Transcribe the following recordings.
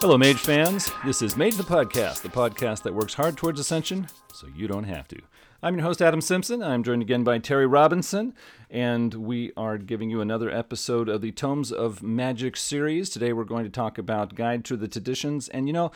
Hello, Mage fans. This is Mage the Podcast, the podcast that works hard towards ascension so you don't have to. I'm your host, Adam Simpson. I'm joined again by Terry Robinson, and we are giving you another episode of the Tomes of Magic series. Today we're going to talk about Guide to the Traditions. And you know,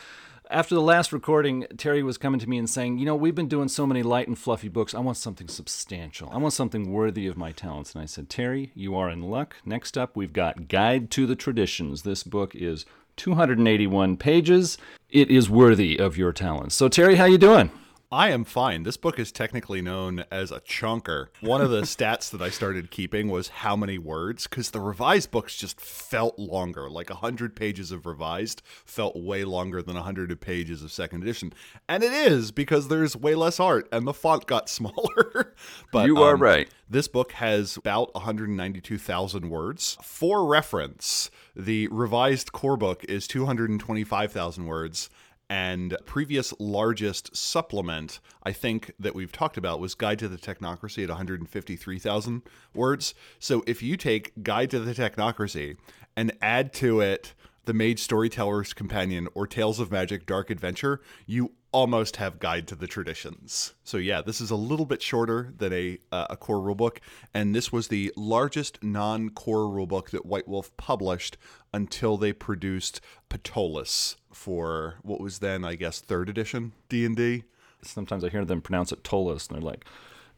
after the last recording, Terry was coming to me and saying, You know, we've been doing so many light and fluffy books. I want something substantial. I want something worthy of my talents. And I said, Terry, you are in luck. Next up, we've got Guide to the Traditions. This book is 281 pages. It is worthy of your talents. So, Terry, how you doing? I am fine. This book is technically known as a chunker. One of the stats that I started keeping was how many words, because the revised books just felt longer. Like 100 pages of revised felt way longer than 100 pages of second edition. And it is, because there's way less art and the font got smaller. but You are um, right. This book has about 192,000 words. For reference, the revised core book is 225,000 words and previous largest supplement, I think, that we've talked about was Guide to the Technocracy at 153,000 words. So if you take Guide to the Technocracy and add to it The Mage Storyteller's Companion or Tales of Magic Dark Adventure, you almost have Guide to the Traditions. So yeah, this is a little bit shorter than a uh, a core rulebook, and this was the largest non-core rulebook that White Wolf published until they produced Ptolus for what was then, I guess, third edition D and D. Sometimes I hear them pronounce it Tolus, and they're like,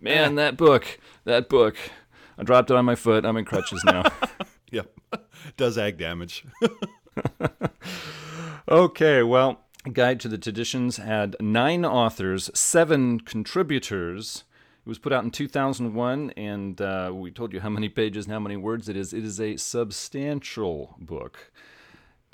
"Man, that book, that book." I dropped it on my foot. I'm in crutches now. yep, does ag damage. okay, well, Guide to the Traditions had nine authors, seven contributors. It was put out in 2001, and uh, we told you how many pages and how many words it is. It is a substantial book.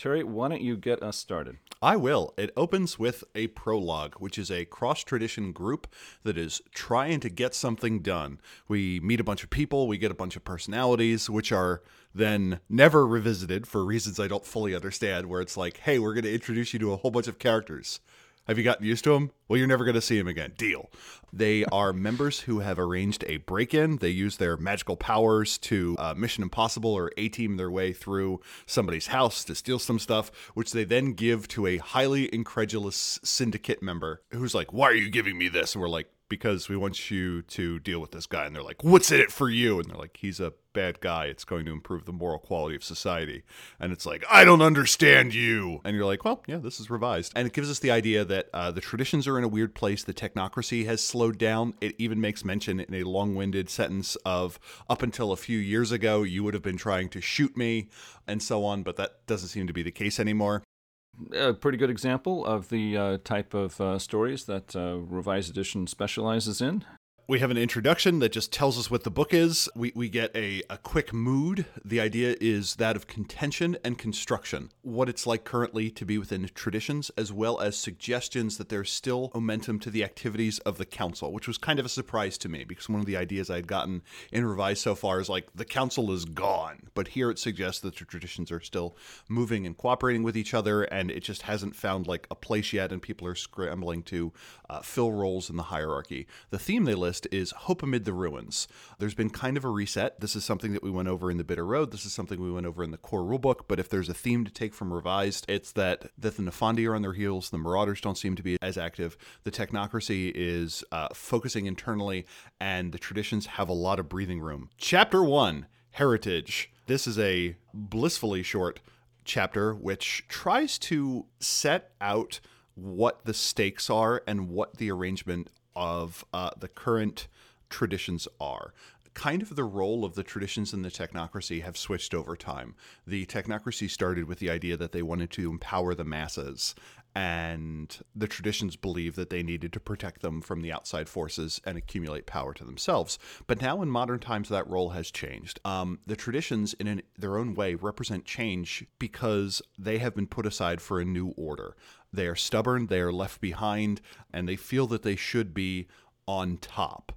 Terry, why don't you get us started? I will. It opens with a prologue, which is a cross tradition group that is trying to get something done. We meet a bunch of people, we get a bunch of personalities, which are then never revisited for reasons I don't fully understand, where it's like, hey, we're going to introduce you to a whole bunch of characters. Have you gotten used to them? Well, you're never going to see them again. Deal. They are members who have arranged a break in. They use their magical powers to uh, Mission Impossible or A team their way through somebody's house to steal some stuff, which they then give to a highly incredulous syndicate member who's like, Why are you giving me this? And we're like, because we want you to deal with this guy. And they're like, what's in it for you? And they're like, he's a bad guy. It's going to improve the moral quality of society. And it's like, I don't understand you. And you're like, well, yeah, this is revised. And it gives us the idea that uh, the traditions are in a weird place. The technocracy has slowed down. It even makes mention in a long winded sentence of up until a few years ago, you would have been trying to shoot me and so on. But that doesn't seem to be the case anymore a pretty good example of the uh, type of uh, stories that uh, Revised Edition specializes in we have an introduction that just tells us what the book is. We, we get a, a quick mood. The idea is that of contention and construction, what it's like currently to be within traditions, as well as suggestions that there's still momentum to the activities of the council, which was kind of a surprise to me because one of the ideas I had gotten in Revised so far is like the council is gone. But here it suggests that the traditions are still moving and cooperating with each other, and it just hasn't found like a place yet, and people are scrambling to uh, fill roles in the hierarchy. The theme they list list is Hope Amid the Ruins. There's been kind of a reset. This is something that we went over in the Bitter Road. This is something we went over in the core rulebook. But if there's a theme to take from Revised, it's that, that the Nefandi are on their heels. The Marauders don't seem to be as active. The Technocracy is uh, focusing internally, and the traditions have a lot of breathing room. Chapter 1 Heritage. This is a blissfully short chapter which tries to set out what the stakes are and what the arrangement of uh, the current traditions are. Kind of the role of the traditions and the technocracy have switched over time. The technocracy started with the idea that they wanted to empower the masses, and the traditions believed that they needed to protect them from the outside forces and accumulate power to themselves. But now, in modern times, that role has changed. Um, the traditions, in an, their own way, represent change because they have been put aside for a new order. They are stubborn, they are left behind, and they feel that they should be on top.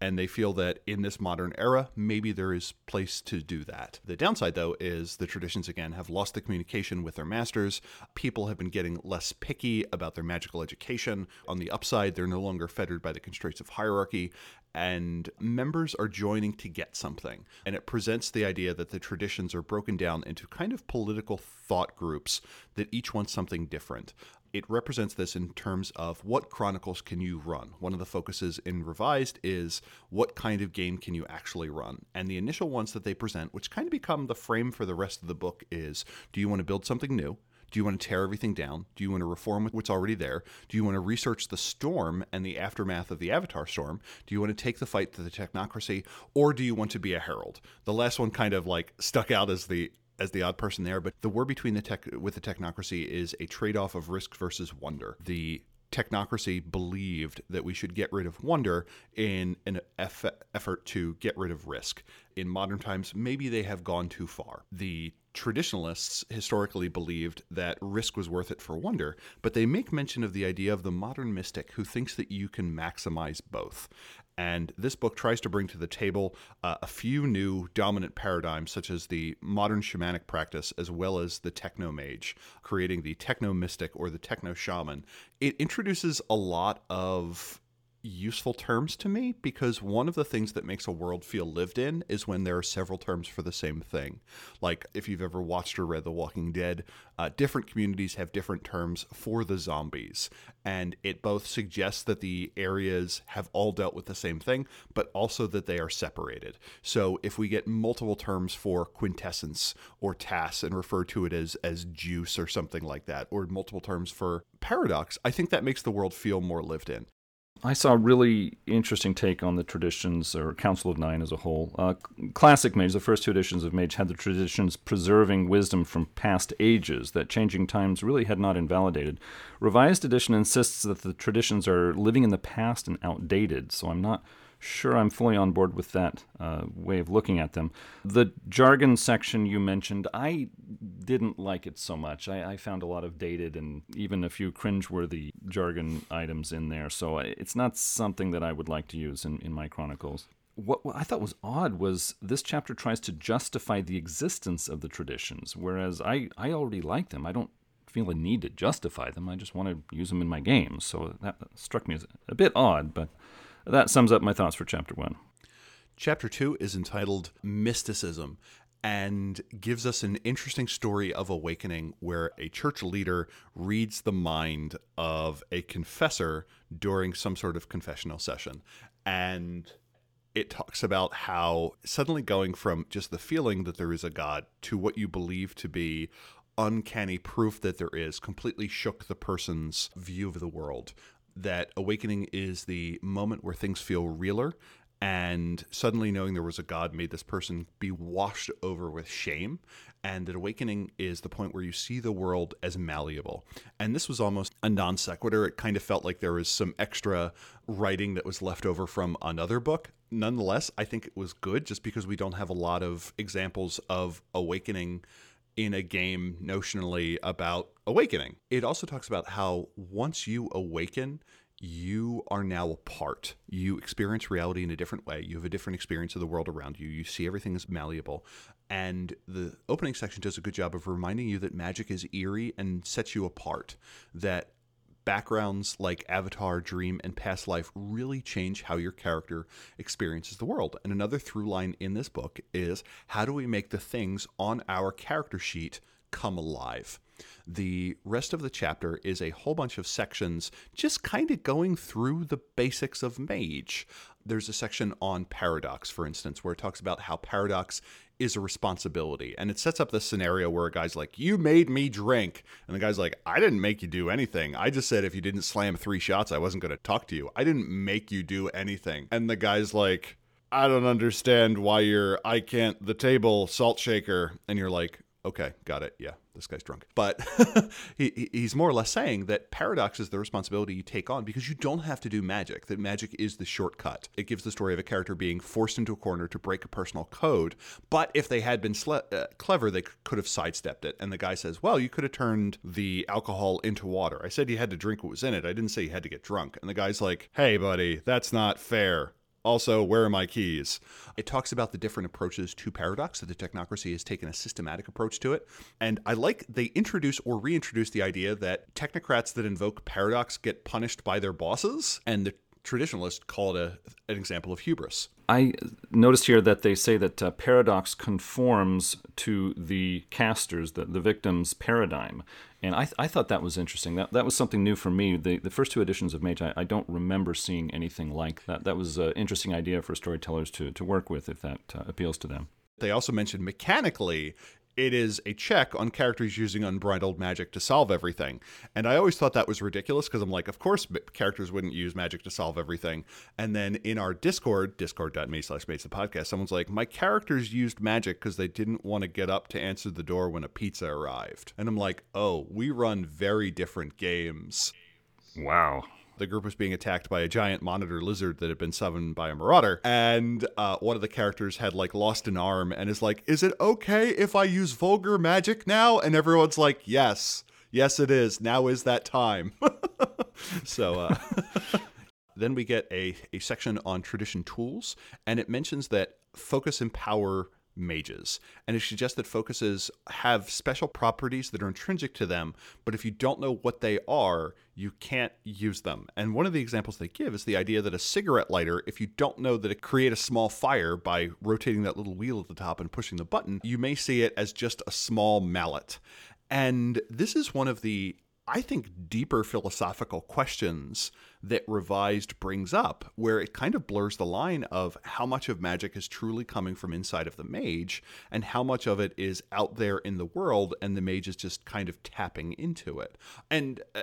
And they feel that in this modern era, maybe there is place to do that. The downside, though, is the traditions again have lost the communication with their masters. People have been getting less picky about their magical education. On the upside, they're no longer fettered by the constraints of hierarchy, and members are joining to get something. And it presents the idea that the traditions are broken down into kind of political thought groups that each want something different. It represents this in terms of what chronicles can you run. One of the focuses in Revised is what kind of game can you actually run. And the initial ones that they present, which kind of become the frame for the rest of the book, is do you want to build something new? Do you want to tear everything down? Do you want to reform what's already there? Do you want to research the storm and the aftermath of the Avatar storm? Do you want to take the fight to the technocracy? Or do you want to be a herald? The last one kind of like stuck out as the as the odd person there, but the war between the tech with the technocracy is a trade-off of risk versus wonder. The technocracy believed that we should get rid of wonder in an eff- effort to get rid of risk. In modern times, maybe they have gone too far. The traditionalists historically believed that risk was worth it for wonder, but they make mention of the idea of the modern mystic who thinks that you can maximize both. And this book tries to bring to the table uh, a few new dominant paradigms, such as the modern shamanic practice as well as the techno mage, creating the techno mystic or the techno shaman. It introduces a lot of useful terms to me because one of the things that makes a world feel lived in is when there are several terms for the same thing. Like if you've ever watched or read The Walking Dead, uh, different communities have different terms for the zombies. And it both suggests that the areas have all dealt with the same thing, but also that they are separated. So if we get multiple terms for quintessence or tass and refer to it as, as juice or something like that, or multiple terms for paradox, I think that makes the world feel more lived in. I saw a really interesting take on the traditions, or Council of Nine as a whole. Uh, classic Mage, the first two editions of Mage, had the traditions preserving wisdom from past ages that changing times really had not invalidated. Revised edition insists that the traditions are living in the past and outdated, so I'm not sure I'm fully on board with that uh, way of looking at them. The jargon section you mentioned, I didn't like it so much. I, I found a lot of dated and even a few cringeworthy jargon items in there, so it's not something that I would like to use in, in my chronicles. What, I thought was odd was this chapter tries to justify the existence of the traditions, whereas I, I already like them. I don't feel a need to justify them. I just want to use them in my games. So that struck me as a bit odd, but that sums up my thoughts for chapter one. Chapter two is entitled Mysticism and gives us an interesting story of awakening where a church leader reads the mind of a confessor during some sort of confessional session. And it talks about how suddenly going from just the feeling that there is a God to what you believe to be uncanny proof that there is completely shook the person's view of the world that awakening is the moment where things feel realer. And suddenly knowing there was a god made this person be washed over with shame. And that awakening is the point where you see the world as malleable. And this was almost a non sequitur. It kind of felt like there was some extra writing that was left over from another book. Nonetheless i think it was good just because we don't have a lot of examples of awakening in a game notionally about awakening. It also talks about how once you awaken, you are now a part. You experience reality in a different way. You have a different experience of the world around you. You see everything as malleable. And the opening section does a good job of reminding you that magic is eerie and sets you apart. That backgrounds like Avatar, Dream, and Past Life really change how your character experiences the world. And another through line in this book is how do we make the things on our character sheet come alive? The rest of the chapter is a whole bunch of sections just kind of going through the basics of Mage. There's a section on paradox, for instance, where it talks about how paradox is a responsibility. And it sets up this scenario where a guy's like, You made me drink. And the guy's like, I didn't make you do anything. I just said if you didn't slam three shots, I wasn't going to talk to you. I didn't make you do anything. And the guy's like, I don't understand why you're, I can't, the table salt shaker. And you're like, okay, got it. Yeah, this guy's drunk. But he, he's more or less saying that paradox is the responsibility you take on because you don't have to do magic, that magic is the shortcut. It gives the story of a character being forced into a corner to break a personal code. But if they had been sle- uh, clever, they could have sidestepped it. And the guy says, well, you could have turned the alcohol into water. I said you had to drink what was in it. I didn't say you had to get drunk. And the guy's like, hey, buddy, that's not fair Also, where are my keys? It talks about the different approaches to paradox, that the technocracy has taken a systematic approach to it. And I like they introduce or reintroduce the idea that technocrats that invoke paradox get punished by their bosses, and the traditionalists call it a, an example of hubris. I noticed here that they say that uh, paradox conforms to the casters, the, the victim's paradigm. And I, th- I thought that was interesting. That, that was something new for me. The, the first two editions of Mage, I, I don't remember seeing anything like that. That was an interesting idea for storytellers to, to work with if that uh, appeals to them. They also mentioned mechanically it is a check on characters using unbridled magic to solve everything. And I always thought that was ridiculous because I'm like, of course, characters wouldn't use magic to solve everything. And then in our Discord, discord.me slash the podcast, someone's like, my characters used magic because they didn't want to get up to answer the door when a pizza arrived. And I'm like, oh, we run very different games. Wow the group was being attacked by a giant monitor lizard that had been summoned by a marauder. And uh, one of the characters had like lost an arm and is like is it okay if i use vulgar magic now? And everyone's like yes. Yes it is. Now is that time. So uh, then we get a, a section on tradition tools and it mentions that focus and power mages. And it suggests that focuses have special properties that are intrinsic to them, but if you don't know what they are, you can't use them. And one of the examples they give is the idea that a cigarette lighter, if you don't know that it create a small fire by rotating that little wheel at the top and pushing the button, you may see it as just a small mallet. And this is one of the I think, deeper philosophical questions that Revised brings up, where it kind of blurs the line of how much of magic is truly coming from inside of the mage and how much of it is out there in the world and the mage is just kind of tapping into it. And uh,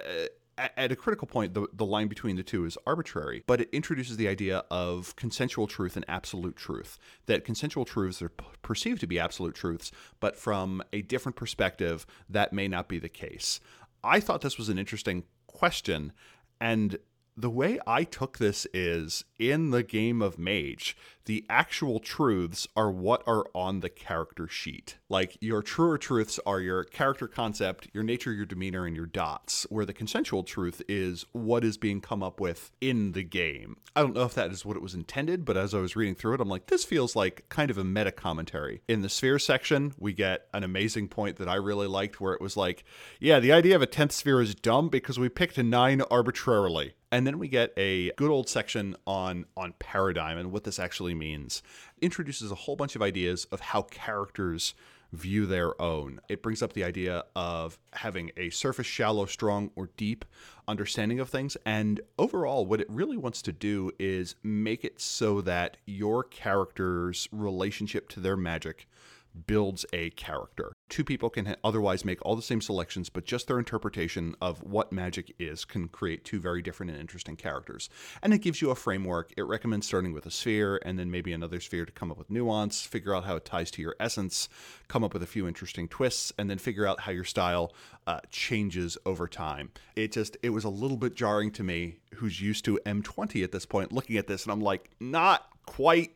at a critical point, the, the line between the two is arbitrary, but it introduces the idea of consensual truth and absolute truth. That consensual truths are p- perceived to be absolute truths, but from a different perspective, that may not be the case. I thought this was an interesting question. And the way I took this is in the game of Mage, the actual truths are what are on the character sheet. Like your truer truths are your character concept, your nature, your demeanor, and your dots, where the consensual truth is what is being come up with in the game. I don't know if that is what it was intended, but as I was reading through it, I'm like, this feels like kind of a meta commentary. In the sphere section, we get an amazing point that I really liked where it was like, yeah, the idea of a 10th sphere is dumb because we picked a nine arbitrarily. And then we get a good old section on on paradigm and what this actually means. Introduces a whole bunch of ideas of how characters view their own. It brings up the idea of having a surface, shallow, strong, or deep understanding of things. And overall, what it really wants to do is make it so that your character's relationship to their magic builds a character. Two people can otherwise make all the same selections, but just their interpretation of what magic is can create two very different and interesting characters. And it gives you a framework. It recommends starting with a sphere and then maybe another sphere to come up with nuance, figure out how it ties to your essence, come up with a few interesting twists, and then figure out how your style uh, changes over time. It just, it was a little bit jarring to me, who's used to M20 at this point, looking at this, and I'm like, not quite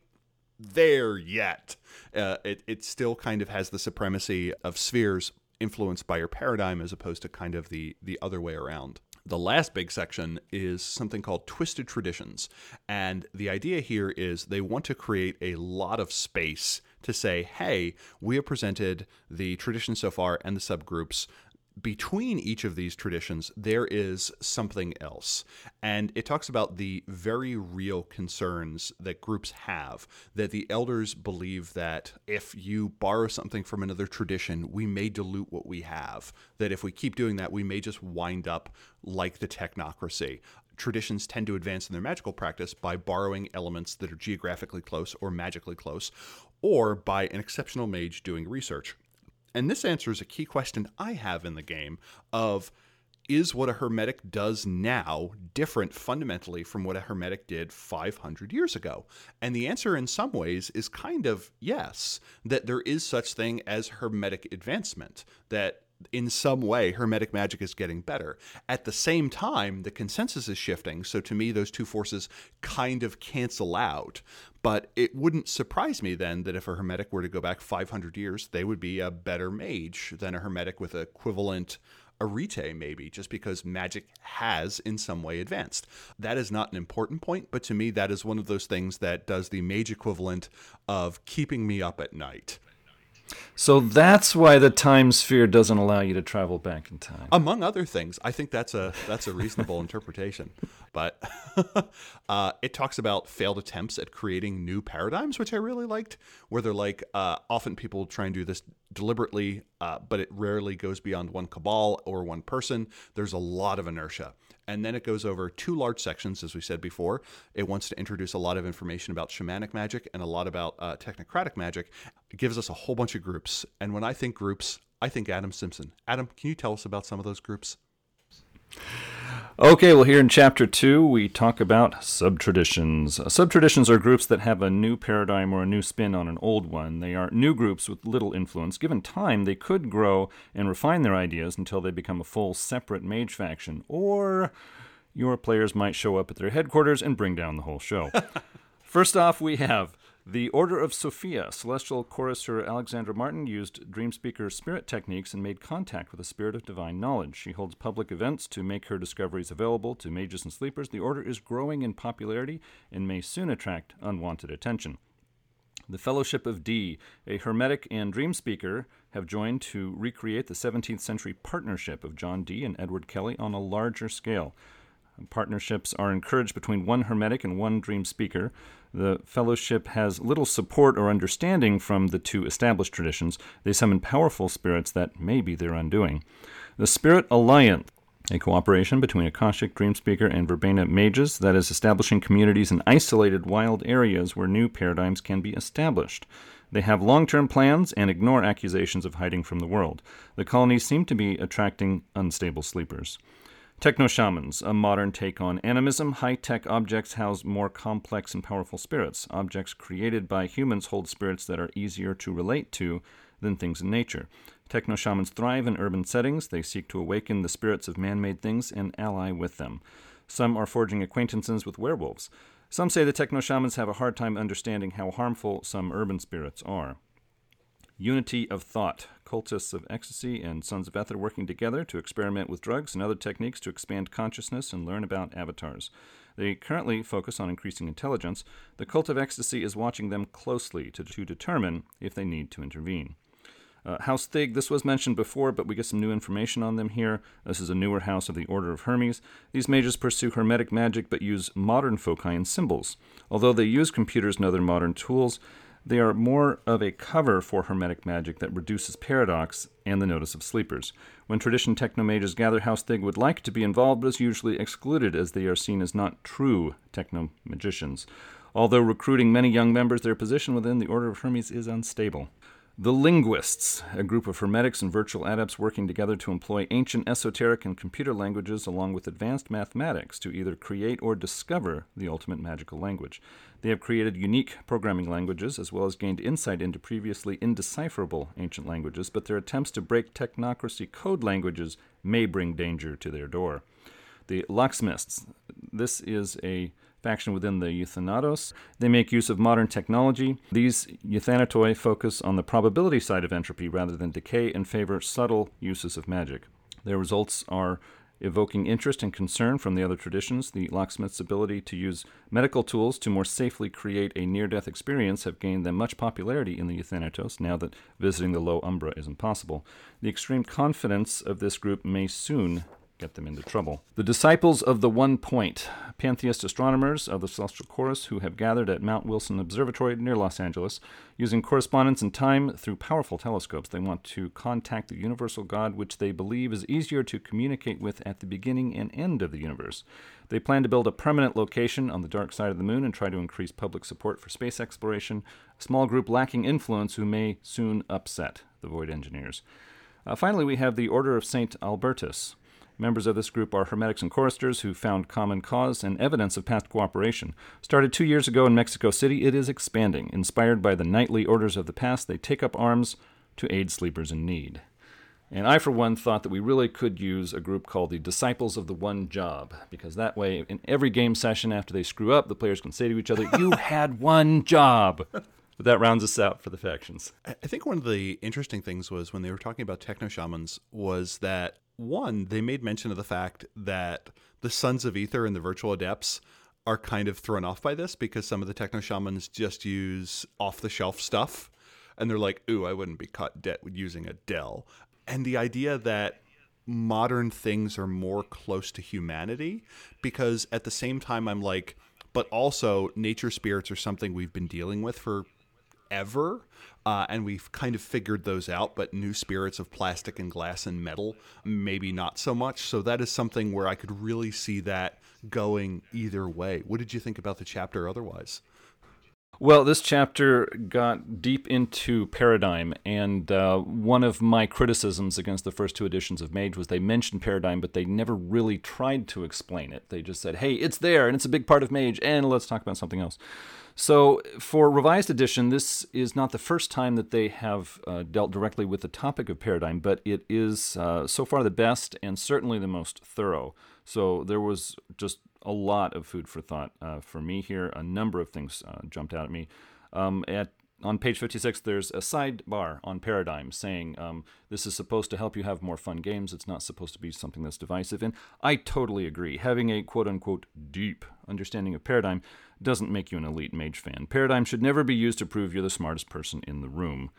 there yet. Uh, it, it still kind of has the supremacy of spheres influenced by your paradigm as opposed to kind of the, the other way around. The last big section is something called Twisted Traditions. And the idea here is they want to create a lot of space to say, hey, we have presented the tradition so far and the subgroups between each of these traditions, there is something else. And it talks about the very real concerns that groups have. That the elders believe that if you borrow something from another tradition, we may dilute what we have. That if we keep doing that, we may just wind up like the technocracy traditions tend to advance in their magical practice by borrowing elements that are geographically close or magically close, or by an exceptional mage doing research. And this answers a key question I have in the game of is what a hermetic does now different fundamentally from what a hermetic did 500 years ago? And the answer in some ways is kind of yes, that there is such thing as hermetic advancement, that in some way hermetic magic is getting better. At the same time, the consensus is shifting, so to me those two forces kind of cancel out. But it wouldn't surprise me then that if a Hermetic were to go back 500 years, they would be a better mage than a Hermetic with equivalent arete, maybe, just because magic has in some way advanced. That is not an important point, but to me, that is one of those things that does the mage equivalent of keeping me up at night. So that's why the time sphere doesn't allow you to travel back in time. Among other things, I think that's a that's a reasonable interpretation. But uh, it talks about failed attempts at creating new paradigms, which I really liked. Where they're like, uh, often people try and do this deliberately, uh, but it rarely goes beyond one cabal or one person. There's a lot of inertia. And then it goes over two large sections, as we said before. It wants to introduce a lot of information about shamanic magic and a lot about uh, technocratic magic. It gives us a whole bunch of groups. And when I think groups, I think Adam Simpson. Adam, can you tell us about some of those groups? Okay, well, here in chapter two, we talk about subtraditions. Subtraditions are groups that have a new paradigm or a new spin on an old one. They are new groups with little influence. Given time, they could grow and refine their ideas until they become a full separate mage faction, or your players might show up at their headquarters and bring down the whole show. First off, we have the Order of Sophia, celestial chorister Alexandra Martin used Dreamspeaker spirit techniques and made contact with the spirit of divine knowledge. She holds public events to make her discoveries available to mages and sleepers. The order is growing in popularity and may soon attract unwanted attention. The Fellowship of Dee, a Hermetic and Dreamspeaker, have joined to recreate the 17th century partnership of John Dee and Edward Kelly on a larger scale. Partnerships are encouraged between one Hermetic and one Dream Speaker. The fellowship has little support or understanding from the two established traditions. They summon powerful spirits that may be their undoing. The Spirit Alliance, a cooperation between Akashic, Dream Speaker, and Verbena mages that is establishing communities in isolated wild areas where new paradigms can be established. They have long term plans and ignore accusations of hiding from the world. The colonies seem to be attracting unstable sleepers. Techno shamans, a modern take on animism. High tech objects house more complex and powerful spirits. Objects created by humans hold spirits that are easier to relate to than things in nature. Techno shamans thrive in urban settings. They seek to awaken the spirits of man made things and ally with them. Some are forging acquaintances with werewolves. Some say the techno shamans have a hard time understanding how harmful some urban spirits are. Unity of thought cultists of ecstasy and Sons of Ether working together to experiment with drugs and other techniques to expand consciousness and learn about avatars. They currently focus on increasing intelligence. The cult of ecstasy is watching them closely to, to determine if they need to intervene. Uh, house Thig, this was mentioned before, but we get some new information on them here. This is a newer house of the Order of Hermes. These mages pursue hermetic magic but use modern foci and symbols. Although they use computers and other modern tools, they are more of a cover for Hermetic magic that reduces paradox and the notice of sleepers. When tradition technomages gather, House Thig would like to be involved, but is usually excluded as they are seen as not true techno magicians. Although recruiting many young members, their position within the Order of Hermes is unstable. The Linguists, a group of Hermetics and virtual adepts working together to employ ancient esoteric and computer languages along with advanced mathematics to either create or discover the ultimate magical language. They have created unique programming languages as well as gained insight into previously indecipherable ancient languages, but their attempts to break technocracy code languages may bring danger to their door. The Locksmiths, this is a faction within the Euthanatos. They make use of modern technology. These Euthanatoi focus on the probability side of entropy rather than decay and favor subtle uses of magic. Their results are evoking interest and concern from the other traditions. The locksmith's ability to use medical tools to more safely create a near death experience have gained them much popularity in the Euthanatos now that visiting the low umbra is impossible. The extreme confidence of this group may soon get them into trouble. The disciples of the One Point, pantheist astronomers of the Celestial Chorus who have gathered at Mount Wilson Observatory near Los Angeles. Using correspondence in time through powerful telescopes, they want to contact the universal God, which they believe is easier to communicate with at the beginning and end of the universe. They plan to build a permanent location on the dark side of the moon and try to increase public support for space exploration, a small group lacking influence who may soon upset the Void Engineers. Uh, finally, we have the Order of St. Albertus. Members of this group are Hermetics and choristers who found common cause and evidence of past cooperation. Started two years ago in Mexico City, it is expanding. Inspired by the knightly orders of the past, they take up arms to aid sleepers in need. And I, for one, thought that we really could use a group called the Disciples of the One Job, because that way, in every game session after they screw up, the players can say to each other, You had one job. But that rounds us out for the factions. I think one of the interesting things was when they were talking about techno shamans was that One, they made mention of the fact that the Sons of Ether and the Virtual Adepts are kind of thrown off by this because some of the techno shamans just use off the shelf stuff and they're like, ooh, I wouldn't be caught dead using a Dell. And the idea that modern things are more close to humanity because at the same time I'm like, but also nature spirits are something we've been dealing with for ever. Uh, and we've kind of figured those out, but new spirits of plastic and glass and metal, maybe not so much. So that is something where I could really see that going either way. What did you think about the chapter otherwise? Well, this chapter got deep into paradigm, and uh, one of my criticisms against the first two editions of Mage was they mentioned paradigm, but they never really tried to explain it. They just said, hey, it's there, and it's a big part of Mage, and let's talk about something else. So, for Revised Edition, this is not the first time that they have uh, dealt directly with the topic of paradigm, but it is uh, so far the best and certainly the most thorough. So, there was just a lot of food for thought uh, for me here. A number of things uh, jumped out at me. Um, at on page 56, there's a sidebar on Paradigm saying um, this is supposed to help you have more fun games. It's not supposed to be something that's divisive. And I totally agree. Having a quote unquote deep understanding of Paradigm doesn't make you an elite mage fan. Paradigm should never be used to prove you're the smartest person in the room.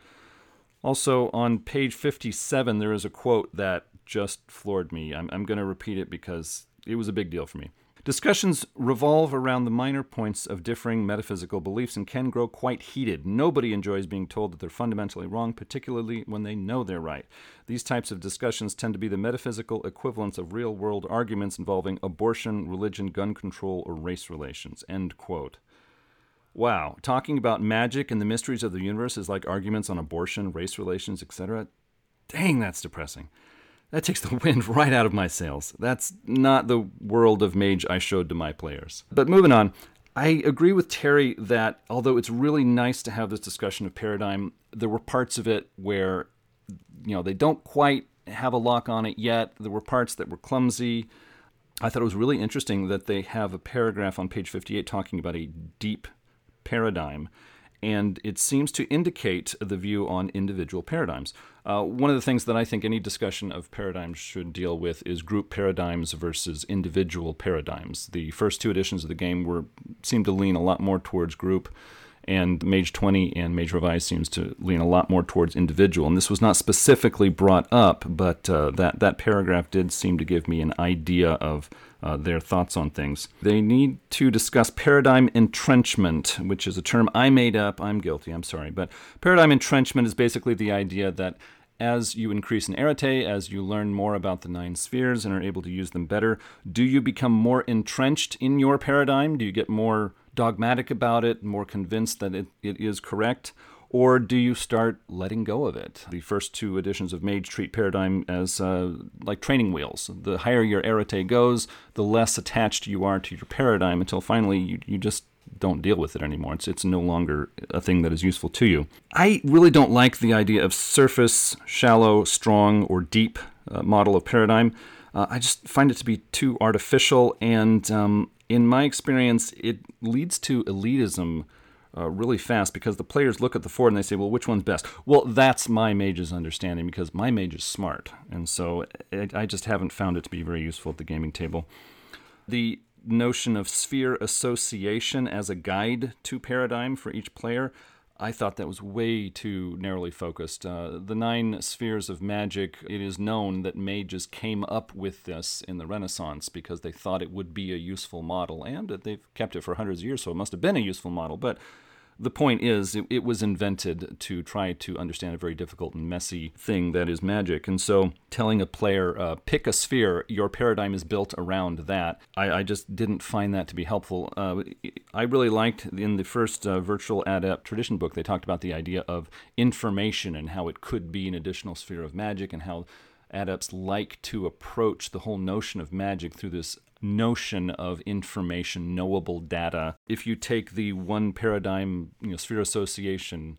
Also, on page 57, there is a quote that just floored me. I'm, I'm going to repeat it because it was a big deal for me. Discussions revolve around the minor points of differing metaphysical beliefs and can grow quite heated. Nobody enjoys being told that they're fundamentally wrong, particularly when they know they're right. These types of discussions tend to be the metaphysical equivalents of real world arguments involving abortion, religion, gun control, or race relations. End quote. Wow, talking about magic and the mysteries of the universe is like arguments on abortion, race relations, etc. Dang, that's depressing. That takes the wind right out of my sails. That's not the world of Mage I showed to my players. But moving on, I agree with Terry that although it's really nice to have this discussion of paradigm, there were parts of it where, you know, they don't quite have a lock on it yet. There were parts that were clumsy. I thought it was really interesting that they have a paragraph on page 58 talking about a deep paradigm and it seems to indicate the view on individual paradigms. Uh, one of the things that I think any discussion of paradigms should deal with is group paradigms versus individual paradigms. The first two editions of the game were seem to lean a lot more towards group and Mage 20 and Mage Revised seems to lean a lot more towards individual. And this was not specifically brought up, but uh, that that paragraph did seem to give me an idea of uh, their thoughts on things. They need to discuss paradigm entrenchment, which is a term I made up. I'm guilty. I'm sorry, but paradigm entrenchment is basically the idea that as you increase in arete, as you learn more about the nine spheres and are able to use them better, do you become more entrenched in your paradigm? Do you get more dogmatic about it, more convinced that it, it is correct? Or do you start letting go of it? The first two editions of Mage treat Paradigm as uh, like training wheels. The higher your arete goes, the less attached you are to your paradigm until finally you, you just don't deal with it anymore. It's, it's no longer a thing that is useful to you. I really don't like the idea of surface, shallow, strong, or deep uh, model of paradigm. Uh, I just find it to be too artificial, and um, in my experience, it leads to elitism uh, really fast because the players look at the four and they say, well, which one's best? Well, that's my mage's understanding because my mage is smart. And so it, I just haven't found it to be very useful at the gaming table. The notion of sphere association as a guide to paradigm for each player I thought that was way too narrowly focused. Uh, the nine spheres of magic, it is known that mages came up with this in the Renaissance because they thought it would be a useful model, and they've kept it for hundreds of years, so it must have been a useful model. But the point is, it, it, was invented to try to understand a very difficult and messy thing that is magic. And so, telling a player, uh, pick a sphere, your paradigm is built around that, I, I just didn't find that to be helpful. Uh, I really liked in the first uh, Virtual Adept tradition book, they talked about the idea of information and how it could be an additional sphere of magic and how adepts like to approach the whole notion of magic through this notion of information, knowable data. If you take the one paradigm, you know, sphere association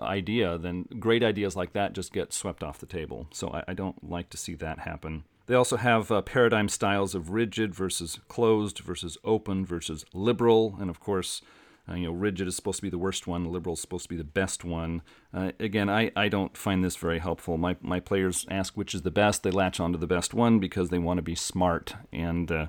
idea, then great ideas like that just get swept off the table. So I, I don't like to see that happen. They also have uh, paradigm styles of rigid versus closed versus open versus liberal, and of course, Uh, you know, rigid is supposed to be the worst one, liberal is supposed to be the best one. Uh, again, I, I don't find this very helpful. My, my players ask which is the best. They latch on to the best one because they want to be smart. And uh,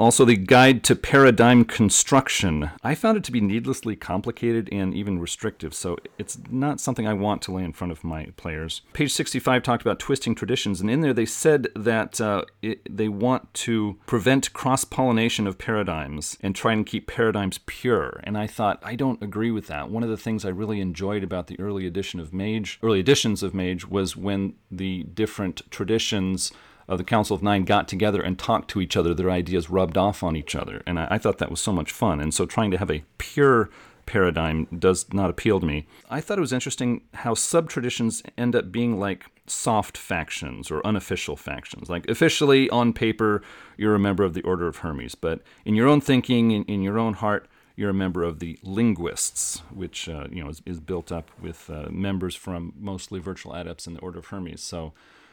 also, the Guide to Paradigm Construction. I found it to be needlessly complicated and even restrictive, so it's not something I want to lay in front of my players. Page 65 talked about twisting traditions, and in there they said that uh, it, they want to prevent cross pollination of paradigms and try and keep paradigms pure. And I thought, I don't agree with that. One of the things I really enjoyed about the early edition of Mage, early editions of Mage, was when the different traditions of the Council of Nine got together and talked to each other. Their ideas rubbed off on each other. And I, I thought that was so much fun. And so trying to have a pure paradigm does not appeal to me. I thought it was interesting how sub traditions end up being like soft factions or unofficial factions. Like officially on paper, you're a member of the Order of Hermes, but in your own thinking, in, in your own heart, you're a member of the linguists, which uh, you know is, is, built up with uh, members from mostly virtual adepts in the Order of Hermes. So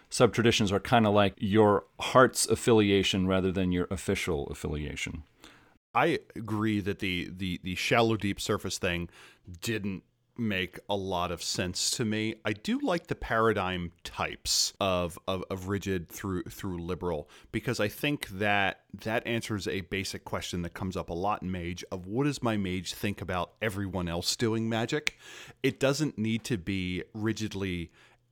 sub traditions are kind of like your heart's affiliation rather than your official affiliation. I agree that the the the shallow deep surface thing didn't make a lot of sense to me. I do like the paradigm types of, of, of rigid through through liberal because I think that that answers a basic question that comes up a lot in mage of what does my mage think about everyone else doing magic? It doesn't need to be rigidly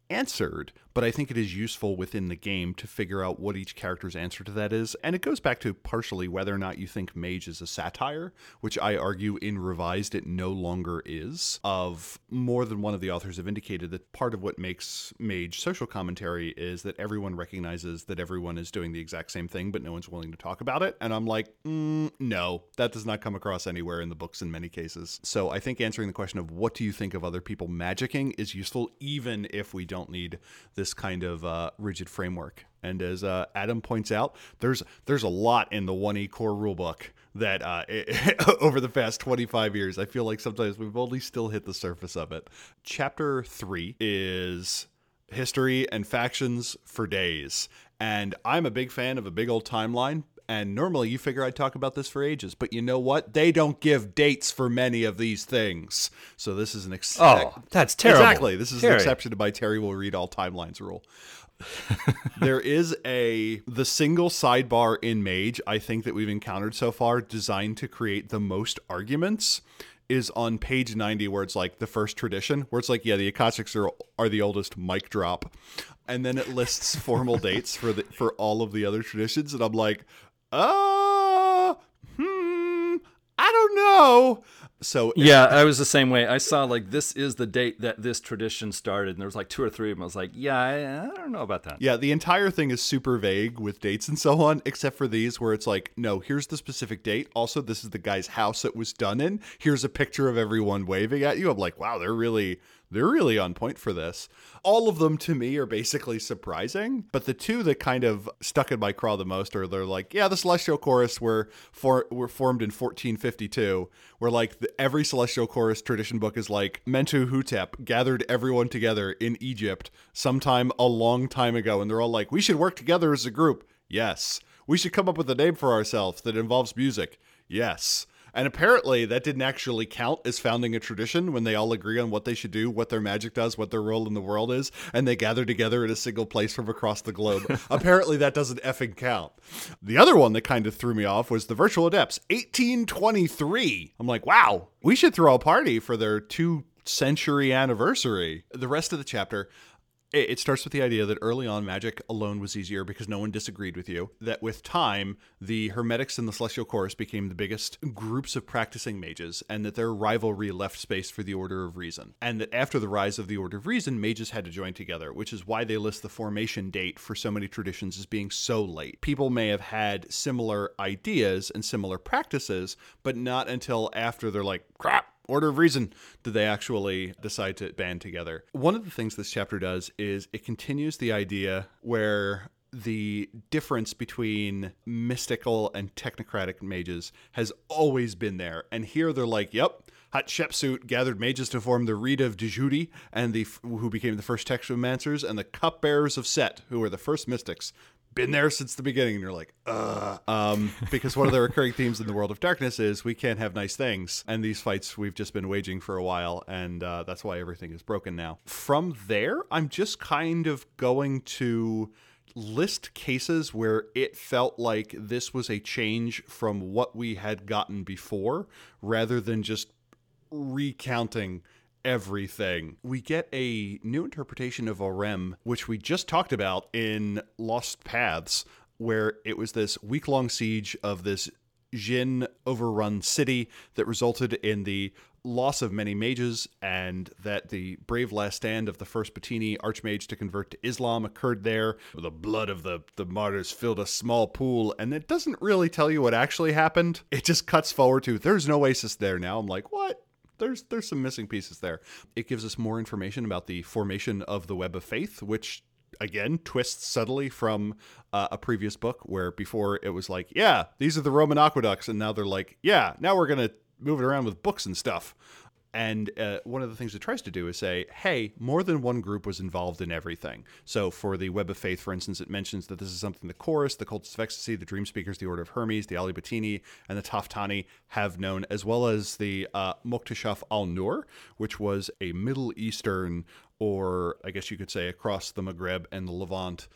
answered, but I think it is useful within the game to figure out what each character's answer to that is. And it goes back to partially whether or not you think Mage is a satire, which I argue in Revised it no longer is. Of more than one of the authors have indicated that part of what makes Mage social commentary is that everyone recognizes that everyone is doing the exact same thing, but no one's willing to talk about it. And I'm like, mm, no, that does not come across anywhere in the books in many cases. So I think answering the question of what do you think of other people magicking is useful, even if we don't need this kind of uh, rigid framework. And as uh, Adam points out, there's there's a lot in the 1E core rulebook that uh, over the past 25 years, I feel like sometimes we've only still hit the surface of it. Chapter three is history and factions for days. And I'm a big fan of a big old timeline, and normally you figure I'd talk about this for ages, but you know what? They don't give dates for many of these things. So this is an ex- oh, that's terrible. Exactly, this is Terry. an exception to my Terry will read all timelines rule. there is a the single sidebar in Mage I think that we've encountered so far designed to create the most arguments is on page 90 where it's like the first tradition where it's like yeah the akashics are are the oldest mic drop and then it lists formal dates for the for all of the other traditions and I'm like uh, hmm, I don't know. So yeah, I was the same way. I saw like this is the date that this tradition started, and there was like two or three of them. I was like, yeah, I, I, don't know about that. Yeah, the entire thing is super vague with dates and so on, except for these where it's like, no, here's the specific date. Also, this is the guy's house it was done in. Here's a picture of everyone waving at you. I'm like, wow, they're really they're really on point for this. All of them to me are basically surprising, but the two that kind of stuck in my craw the most are they're like, yeah, the Celestial Chorus were for were formed in 1452, where like the, every Celestial Chorus tradition book is like Mentuhotep gathered everyone together in Egypt sometime a long time ago, and they're all like, we should work together as a group. Yes. We should come up with a name for ourselves that involves music. Yes. And apparently, that didn't actually count as founding a tradition when they all agree on what they should do, what their magic does, what their role in the world is, and they gather together in a single place from across the globe. apparently, that doesn't effing count. The other one that kind of threw me off was the Virtual Adepts, 1823. I'm like, wow, we should throw a party for their two century anniversary. The rest of the chapter, it starts with the idea that early on magic alone was easier because no one disagreed with you. That with time, the Hermetics and the Celestial Chorus became the biggest groups of practicing mages, and that their rivalry left space for the Order of Reason. And that after the rise of the Order of Reason, mages had to join together, which is why they list the formation date for so many traditions as being so late. People may have had similar ideas and similar practices, but not until after they're like, crap, order of reason did they actually decide to band together. One of the things this chapter does is it continues the idea where the difference between mystical and technocratic mages has always been there. And here they're like, yep, Hatshepsut gathered mages to form the Reed of Djudi, and the who became the first Technomancers, and the Cupbearers of Set, who were the first mystics been there since the beginning, and you're like, uh, um, because one of the recurring themes in the world of darkness is we can't have nice things, and these fights we've just been waging for a while, and uh, that's why everything is broken now. From there, I'm just kind of going to list cases where it felt like this was a change from what we had gotten before, rather than just recounting everything. We get a new interpretation of Iram, which we just talked about in Lost Paths, where it was this week long siege of this Jin overrun city that resulted in the loss of many mages and that the brave last stand of the first Batini archmage to convert to Islam occurred there. The blood of the, the martyrs filled a small pool, and it doesn't really tell you what actually happened. It just cuts forward to there's no oasis there now. I'm like, what? There's there's some missing pieces there. It gives us more information about the formation of the web of faith, which again twists subtly from uh, a previous book where before it was like, yeah, these are the Roman aqueducts, and now they're like, yeah, now we're gonna move it around with books and stuff. And uh, one of the things it tries to do is say, hey, more than one group was involved in everything. So for the Web of Faith, for instance, it mentions that this is something the Chorus, the Cultists of Ecstasy, the Dream Speakers, the Order of Hermes, the Ahl-i-Batin, and the Taftani have known, as well as the uh, al Nur, which was a Middle Eastern, or I guess you could say across the Maghreb and the Levant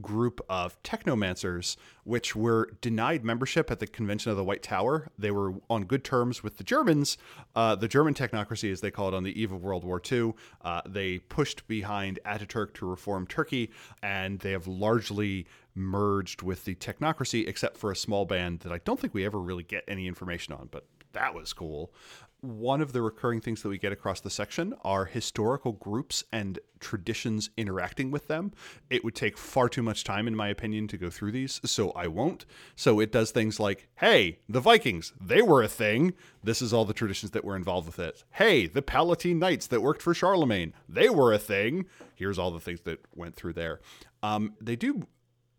group of technomancers, which were denied membership at the Convention of the White Tower. They were on good terms with the Germans, uh, the German technocracy, as they call it, on the eve of World War II. Uh, they pushed behind Ataturk to reform Turkey, and they have largely merged with the technocracy, except for a small band that I don't think we ever really get any information on, but that was cool one of the recurring things that we get across the section are historical groups and traditions interacting with them. It would take far too much time, in my opinion, to go through these, so I won't. So it does things like, hey, the Vikings, they were a thing. This is all the traditions that were involved with it. Hey, the Palatine Knights that worked for Charlemagne, they were a thing. Here's all the things that went through there. Um, they do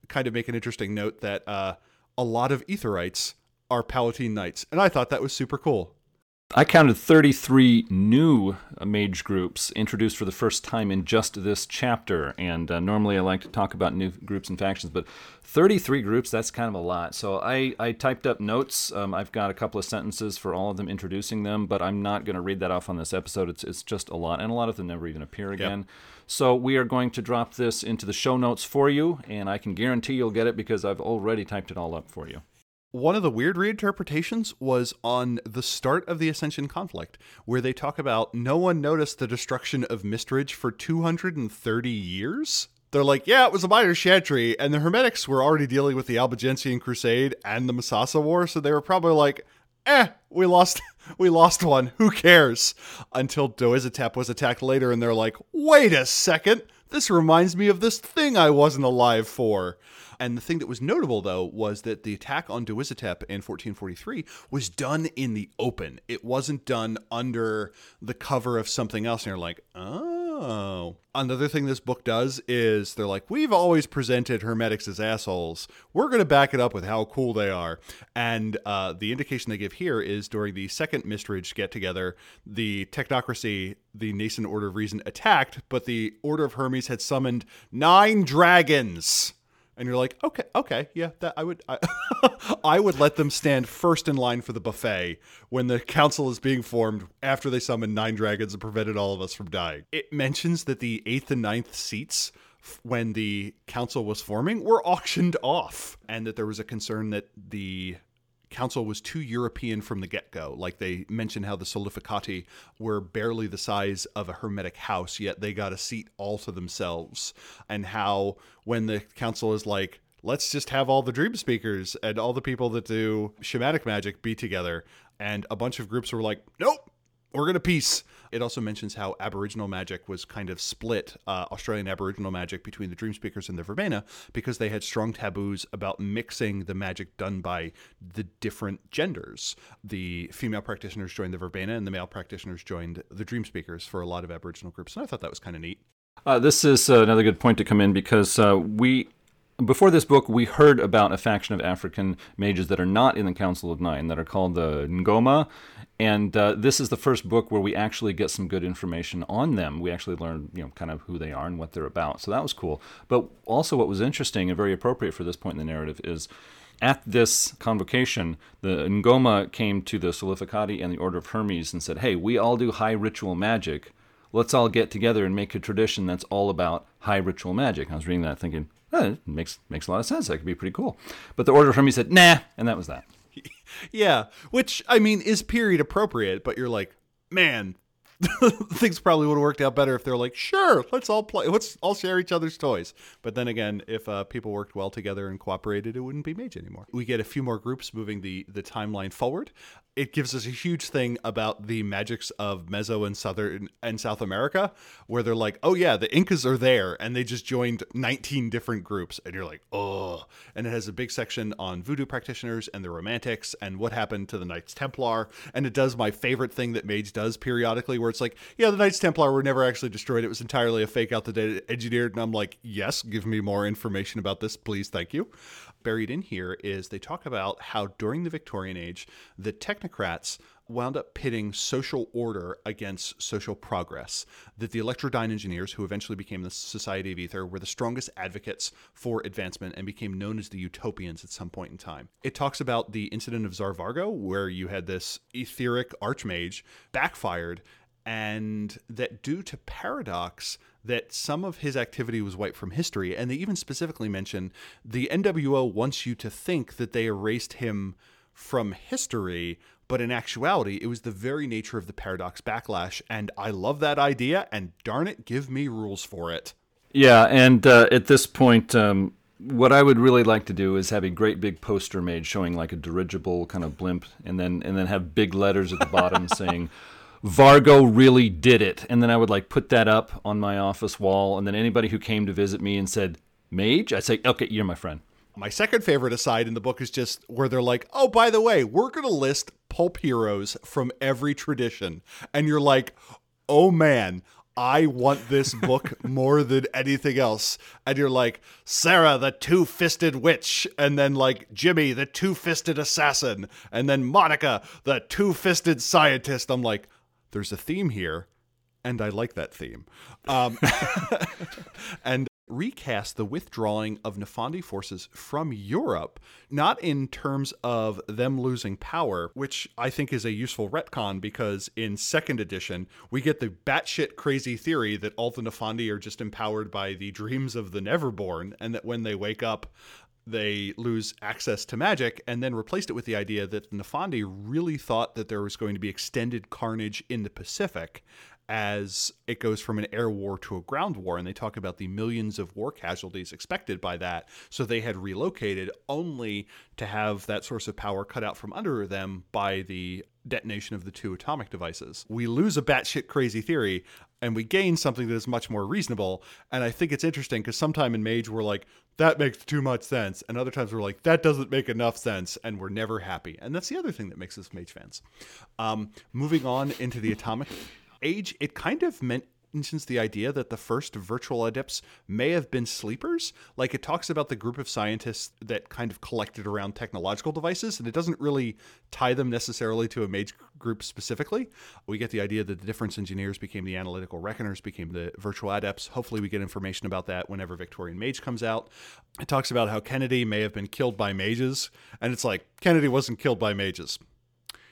kind of make an interesting note that uh, a lot of Etherites are Palatine Knights, and I thought that was super cool. I counted 33 new mage groups introduced for the first time in just this chapter. And uh, normally I like to talk about new groups and factions, but 33 groups, that's kind of a lot. So I, I typed up notes. Um, I've got a couple of sentences for all of them introducing them, but I'm not going to read that off on this episode. It's, it's just a lot. And a lot of them never even appear again. Yep. So we are going to drop this into the show notes for you, and I can guarantee you'll get it because I've already typed it all up for you. One of the weird reinterpretations was on the start of the Ascension conflict, where they talk about no one noticed the destruction of Mistridge for 230 years. They're like, yeah, it was a minor chantry, and the Hermetics were already dealing with the Albigensian Crusade and the Massassa War, so they were probably like, eh, we lost we lost one. Who cares? Until Doissetep was attacked later, and they're like, wait a second, this reminds me of this thing I wasn't alive for. And the thing that was notable, though, was that the attack on Doissetep in 1443 was done in the open. It wasn't done under the cover of something else. And you're like, oh. Another thing this book does is they're like, we've always presented Hermetics as assholes. We're going to back it up with how cool they are. And uh, the indication they give here is during the second Mistridge get together, the technocracy, the nascent Order of Reason, attacked, but the Order of Hermes had summoned nine dragons and you're like, okay, okay, yeah, that I would, I, I, would let them stand first in line for the buffet when the council is being formed after they summoned nine dragons and prevented all of us from dying. It mentions that the eighth and ninth seats when the council was forming were auctioned off, and that there was a concern that the council was too European from the get go. Like they mentioned how the Solificati were barely the size of a hermetic house, yet they got a seat all to themselves. And how when the council is like, let's just have all the dream speakers and all the people that do shamanic magic be together. And a bunch of groups were like, nope, going to peace. It also mentions how Aboriginal magic was kind of split, uh, Australian Aboriginal magic, between the Dream Speakers and the Verbena because they had strong taboos about mixing the magic done by the different genders. The female practitioners joined the Verbena and the male practitioners joined the Dream Speakers for a lot of Aboriginal groups. And I thought that was kind of neat. Uh, this is uh, another good point to come in because uh, we before this book, we heard about a faction of African mages that are not in the Council of Nine that are called the Ngoma. And uh, this is the first book where we actually get some good information on them. We actually learn, you know, kind of who they are and what they're about. So that was cool. But also, what was interesting and very appropriate for this point in the narrative is at this convocation, the Ngoma came to the Solificati and the Order of Hermes and said, Hey, we all do high ritual magic. Let's all get together and make a tradition that's all about high ritual magic. I was reading that thinking, oh, it makes, makes a lot of sense. That could be pretty cool. But the Order of Hermes said, Nah, and that was that. yeah, which, I mean, is period appropriate, but you're like, man, things probably would have worked out better if they're like, sure, let's all play, let's all share each other's toys. But then again, if uh, people worked well together and cooperated, it wouldn't be Mage anymore. We get a few more groups moving the the timeline forward it gives us a huge thing about the magics of Meso and Southern and South America, where they're like, oh yeah, the Incas are there, and they just joined 19 different groups, and you're like, oh. And it has a big section on voodoo practitioners and the Romantics and what happened to the Knights Templar, and it does my favorite thing that Mage does periodically, where it's like, yeah, the Knights Templar were never actually destroyed; it was entirely a fake out that they engineered, and I'm like, yes, give me more information about this, please, thank you buried in here is they talk about how during the Victorian age, the technocrats wound up pitting social order against social progress. That the Electrodyne engineers, who eventually became the Society of Ether, were the strongest advocates for advancement and became known as the Utopians at some point in time. It talks about the incident of Tsar Vargo, where you had this etheric archmage backfired, and that due to paradox, that some of his activity was wiped from history. And they even specifically mention the NWO wants you to think that they erased him from history, but in actuality, it was the very nature of the paradox backlash. And I love that idea, and darn it, give me rules for it. Yeah, and uh, at this point, um, what I would really like to do is have a great big poster made showing like a dirigible kind of blimp, and then and then have big letters at the bottom saying. Vargo really did it. And then I would like put that up on my office wall. And then anybody who came to visit me and said, Mage, I'd say, okay, you're my friend. My second favorite aside in the book is just where they're like, oh, by the way, we're going to list pulp heroes from every tradition. And you're like, oh man, I want this book more than anything else. And you're like, Sarah, the two fisted witch. And then, like, Jimmy, the two fisted assassin. And then Monica, the two fisted scientist. I'm like, there's a theme here, and I like that theme. Um, and recast the withdrawing of Nefandi forces from Europe, not in terms of them losing power, which I think is a useful retcon because in second edition, we get the batshit crazy theory that all the Nefandi are just empowered by the dreams of the Neverborn, and that when they wake up, they lose access to magic and then replaced it with the idea that Nefandi really thought that there was going to be extended carnage in the Pacific as it goes from an air war to a ground war. And they talk about the millions of war casualties expected by that. So they had relocated only to have that source of power cut out from under them by the detonation of the two atomic devices. We lose a batshit crazy theory and we gain something that is much more reasonable. And I think it's interesting because sometime in Mage we're like, that makes too much sense. And other times we're like, that doesn't make enough sense. And we're never happy. And that's the other thing that makes us Mage fans. Um, moving on into the atomic age, it kind of meant mentions the idea that the first virtual adepts may have been sleepers. Like it talks about the group of scientists that kind of collected around technological devices, and it doesn't really tie them necessarily to a mage group specifically. We get the idea that the difference engineers became the analytical reckoners, became the virtual adepts. Hopefully, we get information about that whenever Victorian Mage comes out. It talks about how Kennedy may have been killed by mages, and it's like Kennedy wasn't killed by mages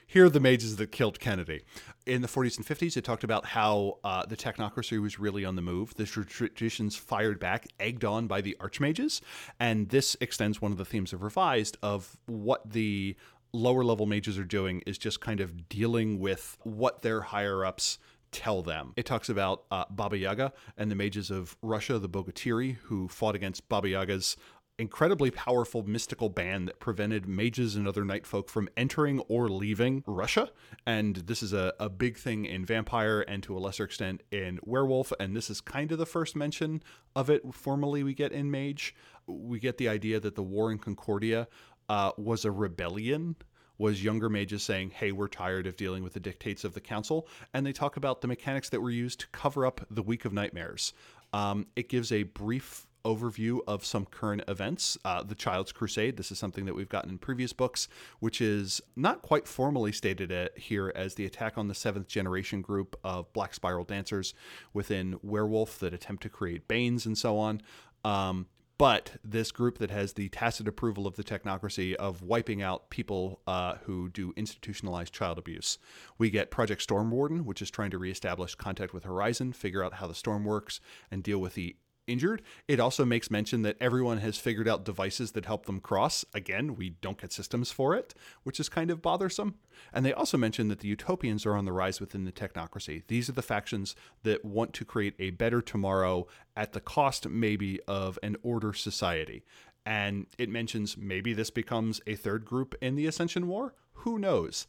here are the mages that killed Kennedy. In the 40s and 50s, it talked about how uh, the technocracy was really on the move. The traditions fired back, egged on by the archmages. And this extends one of the themes of Revised of what the lower level mages are doing is just kind of dealing with what their higher ups tell them. It talks about uh, Baba Yaga and the mages of Russia, the Bogatiri, who fought against Baba Yaga's incredibly powerful mystical band that prevented mages and other night folk from entering or leaving Russia. And this is a, a big thing in Vampire and to a lesser extent in Werewolf. And this is kind of the first mention of it formally we get in Mage. We get the idea that the war in Concordia uh, was a rebellion was younger mages saying, Hey, we're tired of dealing with the dictates of the council. And they talk about the mechanics that were used to cover up the Week of Nightmares. Um, it gives a brief overview of some current events. Uh, the Child's Crusade, this is something that we've gotten in previous books, which is not quite formally stated here as the attack on the seventh generation group of Black Spiral Dancers within Werewolf that attempt to create Banes and so on. Um, but this group that has the tacit approval of the technocracy of wiping out people uh, who do institutionalized child abuse. We get Project Storm Warden, which is trying to reestablish contact with Horizon, figure out how the storm works, and deal with the injured. It also makes mention that everyone has figured out devices that help them cross. Again, we don't get systems for it, which is kind of bothersome. And they also mention that the utopians are on the rise within the technocracy. These are the factions that want to create a better tomorrow at the cost, maybe, of an order society. And it mentions maybe this becomes a third group in the Ascension War. Who knows?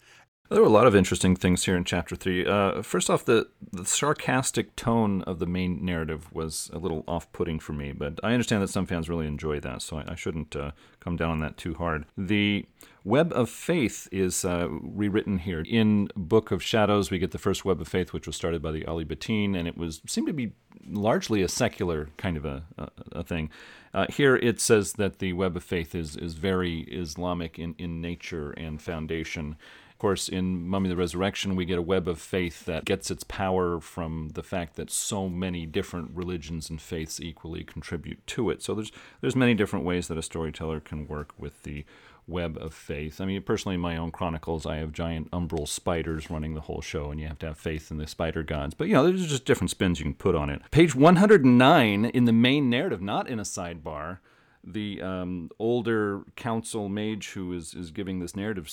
There were a lot of interesting things here in chapter three. Uh, first off, the, the sarcastic tone of the main narrative was a little off putting for me, but I understand that some fans really enjoy that, so I, I shouldn't uh, come down on that too hard. The Web of Faith is uh, rewritten here. In Book of Shadows, we get the first Web of Faith, which was started by the Ahl-i-Batin, and it was seemed to be largely a secular kind of a, a, a thing. Uh, here it says that the Web of Faith is, is very Islamic in, in nature and foundation. Of course, in Mummy the Resurrection, we get a web of faith that gets its power from the fact that so many different religions and faiths equally contribute to it. So there's there's many different ways that a storyteller can work with the web of faith. I mean, personally, in my own chronicles, I have giant umbral spiders running the whole show, and you have to have faith in the spider gods. But, you know, there's just different spins you can put on it. Page 109 in the main narrative, not in a sidebar, the um, older council mage who is, is giving this narrative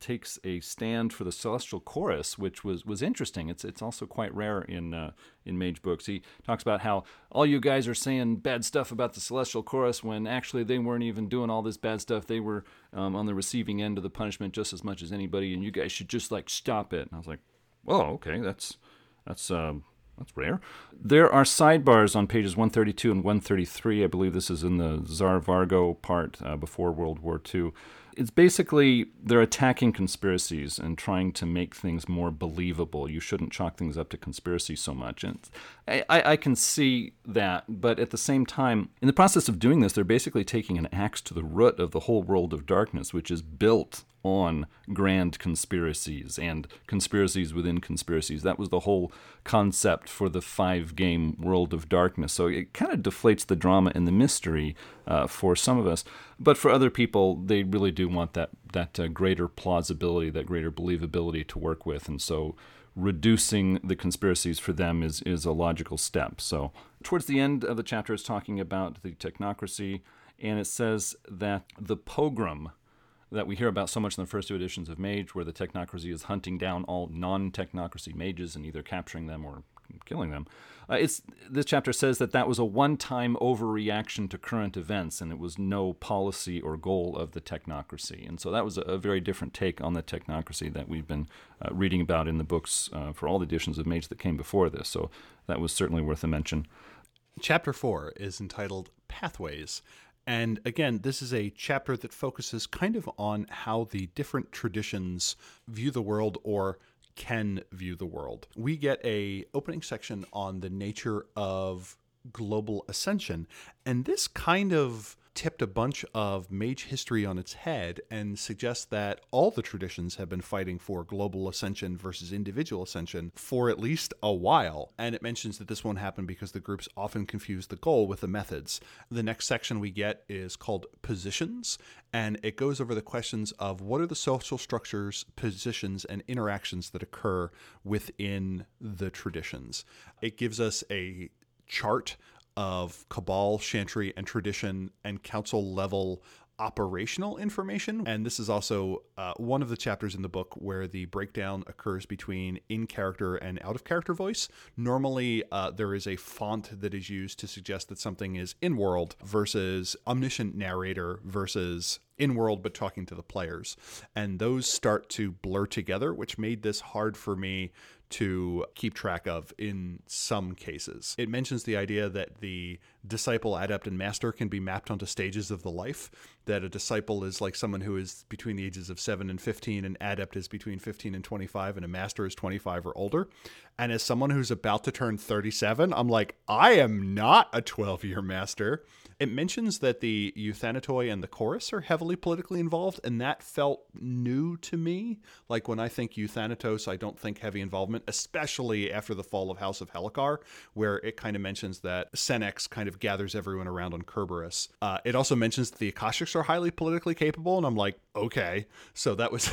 takes a stand for the celestial chorus, which was, was interesting. It's it's also quite rare in uh, in mage books. He talks about how all you guys are saying bad stuff about the celestial chorus when actually they weren't even doing all this bad stuff. They were um, on the receiving end of the punishment just as much as anybody, and you guys should just like stop it. And I was like, oh, okay, that's that's. Um, that's rare. There are sidebars on pages 132 and 133. I believe this is in the Tsar Vargo part uh, before World War II. It's basically they're attacking conspiracies and trying to make things more believable. You shouldn't chalk things up to conspiracy so much. And I, I can see that, but at the same time, in the process of doing this, they're basically taking an axe to the root of the whole world of darkness, which is built on grand conspiracies and conspiracies within conspiracies. That was the whole concept for the five game World of Darkness. So it kind of deflates the drama and the mystery uh, for some of us. But for other people, they really do want that, that uh, greater plausibility, that greater believability to work with. And so reducing the conspiracies for them is, is a logical step. So towards the end of the chapter, it's talking about the technocracy. And it says that the pogrom that we hear about so much in the first two editions of Mage, where the technocracy is hunting down all non-technocracy mages and either capturing them or killing them. Uh, it's this chapter says that that was a one-time overreaction to current events, and it was no policy or goal of the technocracy. And so that was a, a very different take on the technocracy that we've been uh, reading about in the books uh, for all the editions of Mage that came before this. So that was certainly worth a mention. Chapter four is entitled Pathways. And again, this is a chapter that focuses kind of on how the different traditions view the world or can view the world. We get a opening section on the nature of global ascension, and this kind of tipped a bunch of mage history on its head and suggests that all the traditions have been fighting for global ascension versus individual ascension for at least a while. And it mentions that this won't happen because the groups often confuse the goal with the methods. The next section we get is called Positions, and it goes over the questions of what are the social structures, positions, and interactions that occur within the traditions. It gives us a chart of cabal, chantry, and tradition and council level operational information. And this is also uh, one of the chapters in the book where the breakdown occurs between in character and out of character voice. Normally, uh, there is a font that is used to suggest that something is in world versus omniscient narrator versus in world but talking to the players. And those start to blur together, which made this hard for me to keep track of in some cases. It mentions the idea that the disciple, adept, and master can be mapped onto stages of the life. That a disciple is like someone who is between the ages of 7 and 15, an adept is between 15 and 25, and a master is 25 or older. And as someone who's about to turn 37, I'm like, I am not a 12 year master. It mentions that the Euthanatoi and the chorus are heavily politically involved, and that felt new to me. Like when I think Euthanatos, I don't think heavy involvement, especially after the fall of House of Helekar, where it kind of mentions that Senex kind of gathers everyone around on Kerberos. Uh, it also mentions that the Akashics are highly politically capable, and I'm like, okay. So that was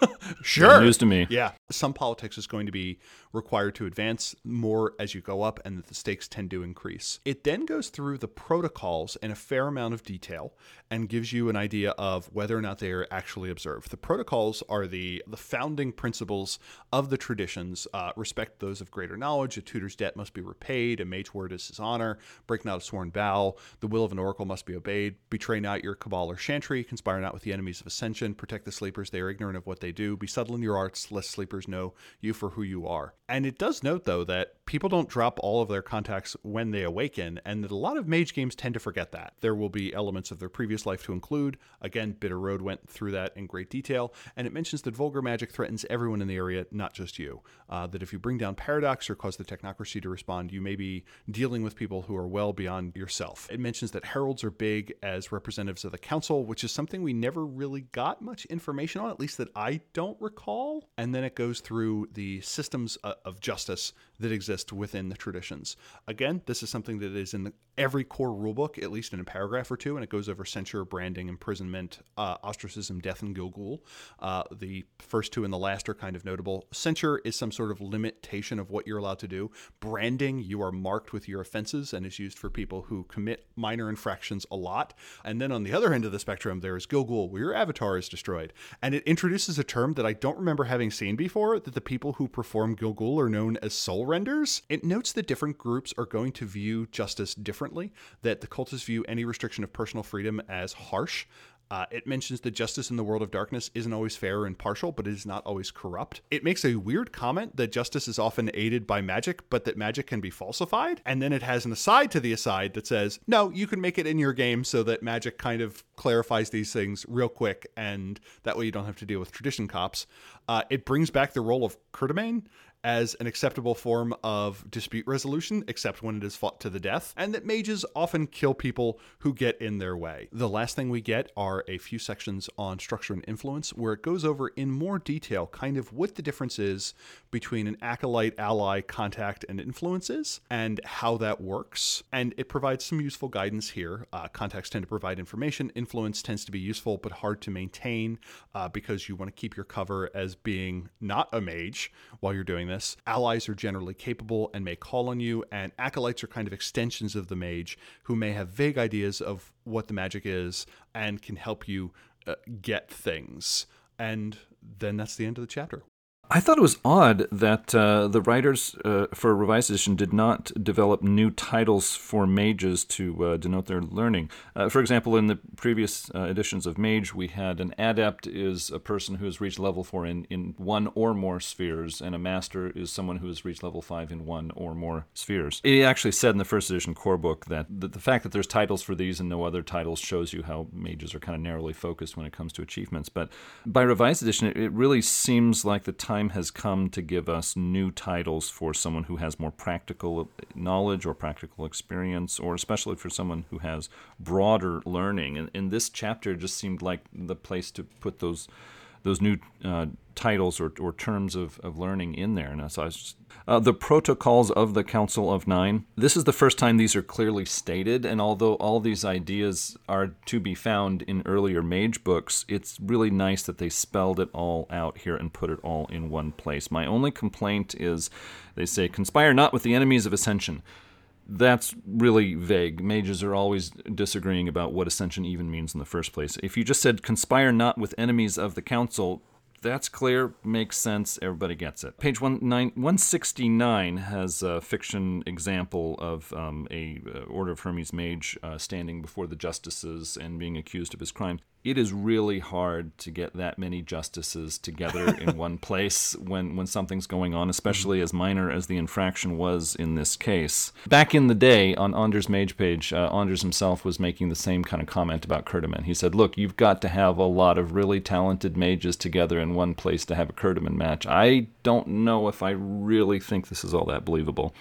sure news to me. Yeah, some politics is going to be required to advance more as you go up, and that the stakes tend to increase. It then goes through the protocols in a fair amount of detail and gives you an idea of whether or not they are actually observed. The protocols are the the founding principles of the traditions. Uh, respect those of greater knowledge. A tutor's debt must be repaid. A mage word is his honor. Break not a sworn vow. The will of an oracle must be obeyed. Betray not your cabal or chantry. Conspire not with the enemies of ascension. Protect the sleepers. They are ignorant of what they do. Be subtle in your arts, lest sleepers know you for who you are. And it does note, though, that people don't drop all of their contacts when they awaken, and that a lot of mage games tend to forget that. There will be elements of their previous life to include. Again, Bitter Road went through that in great detail, and it mentions that vulgar magic threatens everyone in the area, not just you. Uh, that if you bring down paradox or cause the technocracy to respond, you may be dealing with people who are well beyond yourself. It mentions that heralds are big as representatives of the council, which is something we never really got much information on, at least that I don't recall. And then it goes through the systems uh, of justice that exist within the traditions. Again, this is something that is in the, every core rulebook, at least in a paragraph or two, and it goes over censure, branding, imprisonment, uh, ostracism, death, and Gilgul. Uh, the first two and the last are kind of notable. Censure is some sort of limitation of what you're allowed to do. Branding, you are marked with your offenses and is used for people who commit minor infractions a lot. And then on the other end of the spectrum, there is Gilgul, where your avatar is destroyed. And it introduces a term that I don't remember having seen before that the people who perform Gilgul are known as soul renders. It notes that different groups are going to view justice differently, that the cultists view any restriction of personal freedom as harsh. Uh, it mentions that justice in the world of darkness isn't always fair or impartial, but it is not always corrupt. It makes a weird comment that justice is often aided by magic, but that magic can be falsified. And then it has an aside to the aside that says, no, you can make it in your game so that magic kind of clarifies these things real quick, and that way you don't have to deal with tradition cops. Uh, it brings back the role of Certamen as an acceptable form of dispute resolution, except when it is fought to the death, and that mages often kill people who get in their way. The last thing we get are a few sections on structure and influence, where it goes over in more detail kind of what the difference is between an acolyte, ally, contact, and influences, and how that works. And it provides some useful guidance here. Uh, contacts tend to provide information, influence tends to be useful but hard to maintain uh, because you want to keep your cover as being not a mage while you're doing this Allies are generally capable and may call on you, and acolytes are kind of extensions of the mage who may have vague ideas of what the magic is and can help you uh, get things. And then that's the end of the chapter. I thought it was odd that uh, the writers uh, for Revised Edition did not develop new titles for mages to uh, denote their learning. Uh, for example, in the previous uh, editions of Mage, we had an adept is a person who has reached level four in, in one or more spheres, and a master is someone who has reached level five in one or more spheres. It actually said in the first edition core book that the, the fact that there's titles for these and no other titles shows you how mages are kind of narrowly focused when it comes to achievements. But by Revised Edition, it, it really seems like the time time has come to give us new titles for someone who has more practical knowledge or practical experience, or especially for someone who has broader learning. And, and this chapter just seemed like the place to put those those new uh, titles or, or terms of, of learning in there. And so I was just, uh, the protocols of the Council of Nine. This is the first time these are clearly stated, and although all these ideas are to be found in earlier mage books, it's really nice that they spelled it all out here and put it all in one place. My only complaint is they say, conspire not with the enemies of ascension that's really vague. Mages are always disagreeing about what ascension even means in the first place. If you just said conspire not with enemies of the council, that's clear, makes sense, everybody gets it. Page one, nine, 169 has a fiction example of um, a uh, Order of Hermes mage uh, standing before the justices and being accused of his crime. It is really hard to get that many justices together in one place when, when something's going on, especially as minor as the infraction was in this case. Back in the day, on Anders' mage page, uh, Anders himself was making the same kind of comment about Certamen. He said, Look, you've got to have a lot of really talented mages together in one place to have a Certamen match. I don't know if I really think this is all that believable.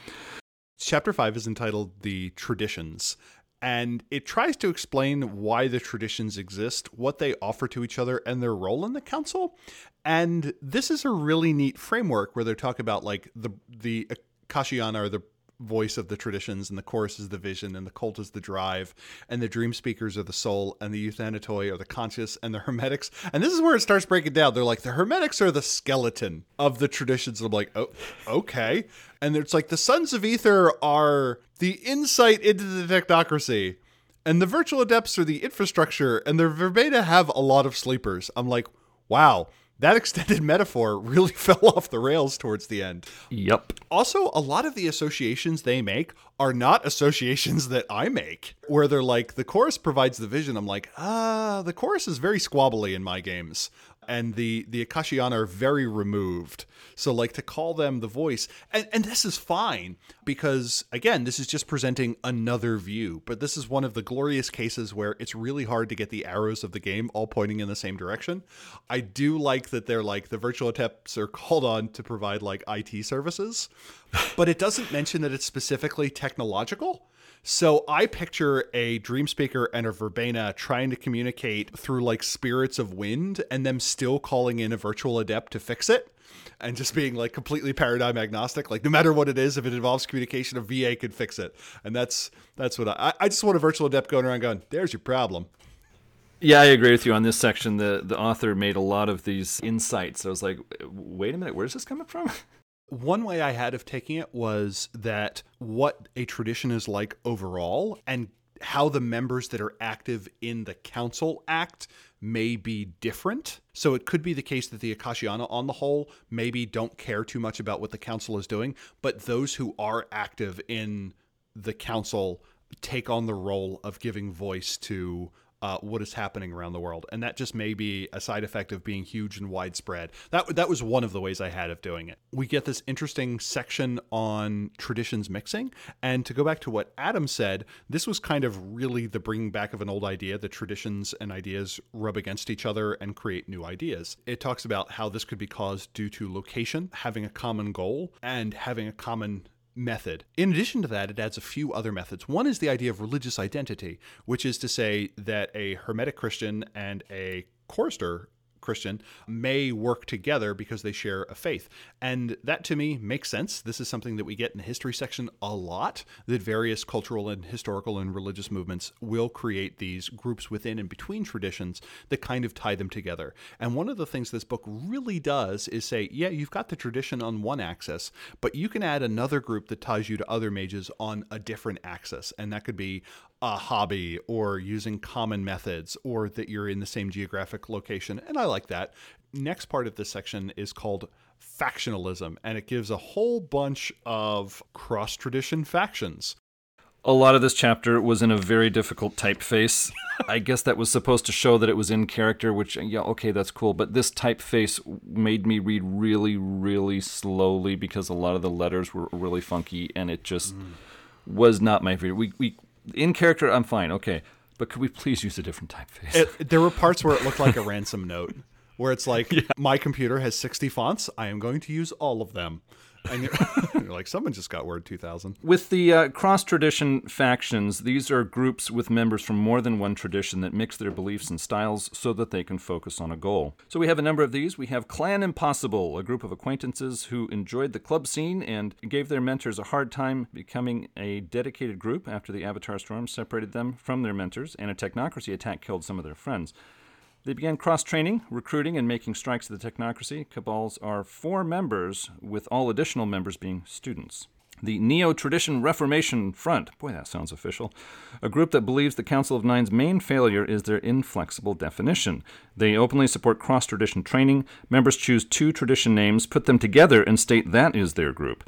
Chapter 5 is entitled The Traditions and it tries to explain why the traditions exist, what they offer to each other, and their role in the council. And this is a really neat framework where they talk about like the the Akashayana or the voice of the traditions, and the chorus is the vision, and the cult is the drive, and the dream speakers are the soul, and the euthanatoi are the conscious, and the hermetics. And this is where it starts breaking down. They're like, the hermetics are the skeleton of the traditions. And I'm like, oh, okay. And it's like the sons of ether are the insight into the technocracy. And the virtual adepts are the infrastructure, and the verbena have a lot of sleepers. I'm like, wow, that extended metaphor really fell off the rails towards the end. Yep. Also, a lot of the associations they make are not associations that I make, where they're like, the chorus provides the vision. I'm like, ah, the chorus is very squabbly in my games and the the Akashian are very removed. So like to call them the voice, and and this is fine because again, this is just presenting another view. But this is one of the glorious cases where it's really hard to get the arrows of the game all pointing in the same direction. I do like that they're like the virtual attempts are called on to provide like IT services, but it doesn't mention that it's specifically technological. So I picture a dream speaker and a verbena trying to communicate through like spirits of wind and them still calling in a virtual adept to fix it and just being like completely paradigm agnostic. Like no matter what it is, if it involves communication, a VA could fix it. And that's that's what I I just want a virtual adept going around going, there's your problem. Yeah, I agree with you on this section. The the author made a lot of these insights. I was like, wait a minute, where's this coming from? One way I had of taking it was that what a tradition is like overall and how the members that are active in the council act may be different. So it could be the case that the Akashayana, on the whole, maybe don't care too much about what the council is doing, but those who are active in the council take on the role of giving voice to uh, what is happening around the world, and that just may be a side effect of being huge and widespread. That that was one of the ways I had of doing it. We get this interesting section on traditions mixing, and to go back to what Adam said, this was kind of really the bringing back of an old idea. The traditions and ideas rub against each other and create new ideas. It talks about how this could be caused due to location, having a common goal, and having a common method. In addition to that, it adds a few other methods. One is the idea of religious identity, which is to say that a Hermetic Christian and a chorister Christian may work together because they share a faith. And that to me makes sense. This is something that we get in the history section a lot that various cultural and historical and religious movements will create these groups within and between traditions that kind of tie them together. And one of the things this book really does is say, yeah, you've got the tradition on one axis, but you can add another group that ties you to other mages on a different axis. And that could be a hobby or using common methods or that you're in the same geographic location. And I like that. Next part of this section is called factionalism, and it gives a whole bunch of cross tradition factions. A lot of this chapter was in a very difficult typeface. I guess that was supposed to show that it was in character, which, yeah, okay, that's cool. But this typeface made me read really, really slowly because a lot of the letters were really funky, and it just mm. was not my favorite. We, we in character, I'm fine. Okay, but could we please use a different typeface? It, there were parts where it looked like a ransom note, where it's like, yeah. my computer has 60 fonts. I am going to use all of them and you're, like, someone just got Word 2000. With the uh, cross tradition factions, these are groups with members from more than one tradition that mix their beliefs and styles so that they can focus on a goal. So we have a number of these. We have Clan Impossible, a group of acquaintances who enjoyed the club scene and gave their mentors a hard time becoming a dedicated group after the Avatar Storm separated them from their mentors and a technocracy attack killed some of their friends. They began cross training, recruiting, and making strikes at the technocracy. Cabals are four members, with all additional members being students. The Neo Tradition Reformation Front, boy, that sounds official, a group that believes the Council of Nine's main failure is their inflexible definition. They openly support cross tradition training. Members choose two tradition names, put them together, and state that is their group.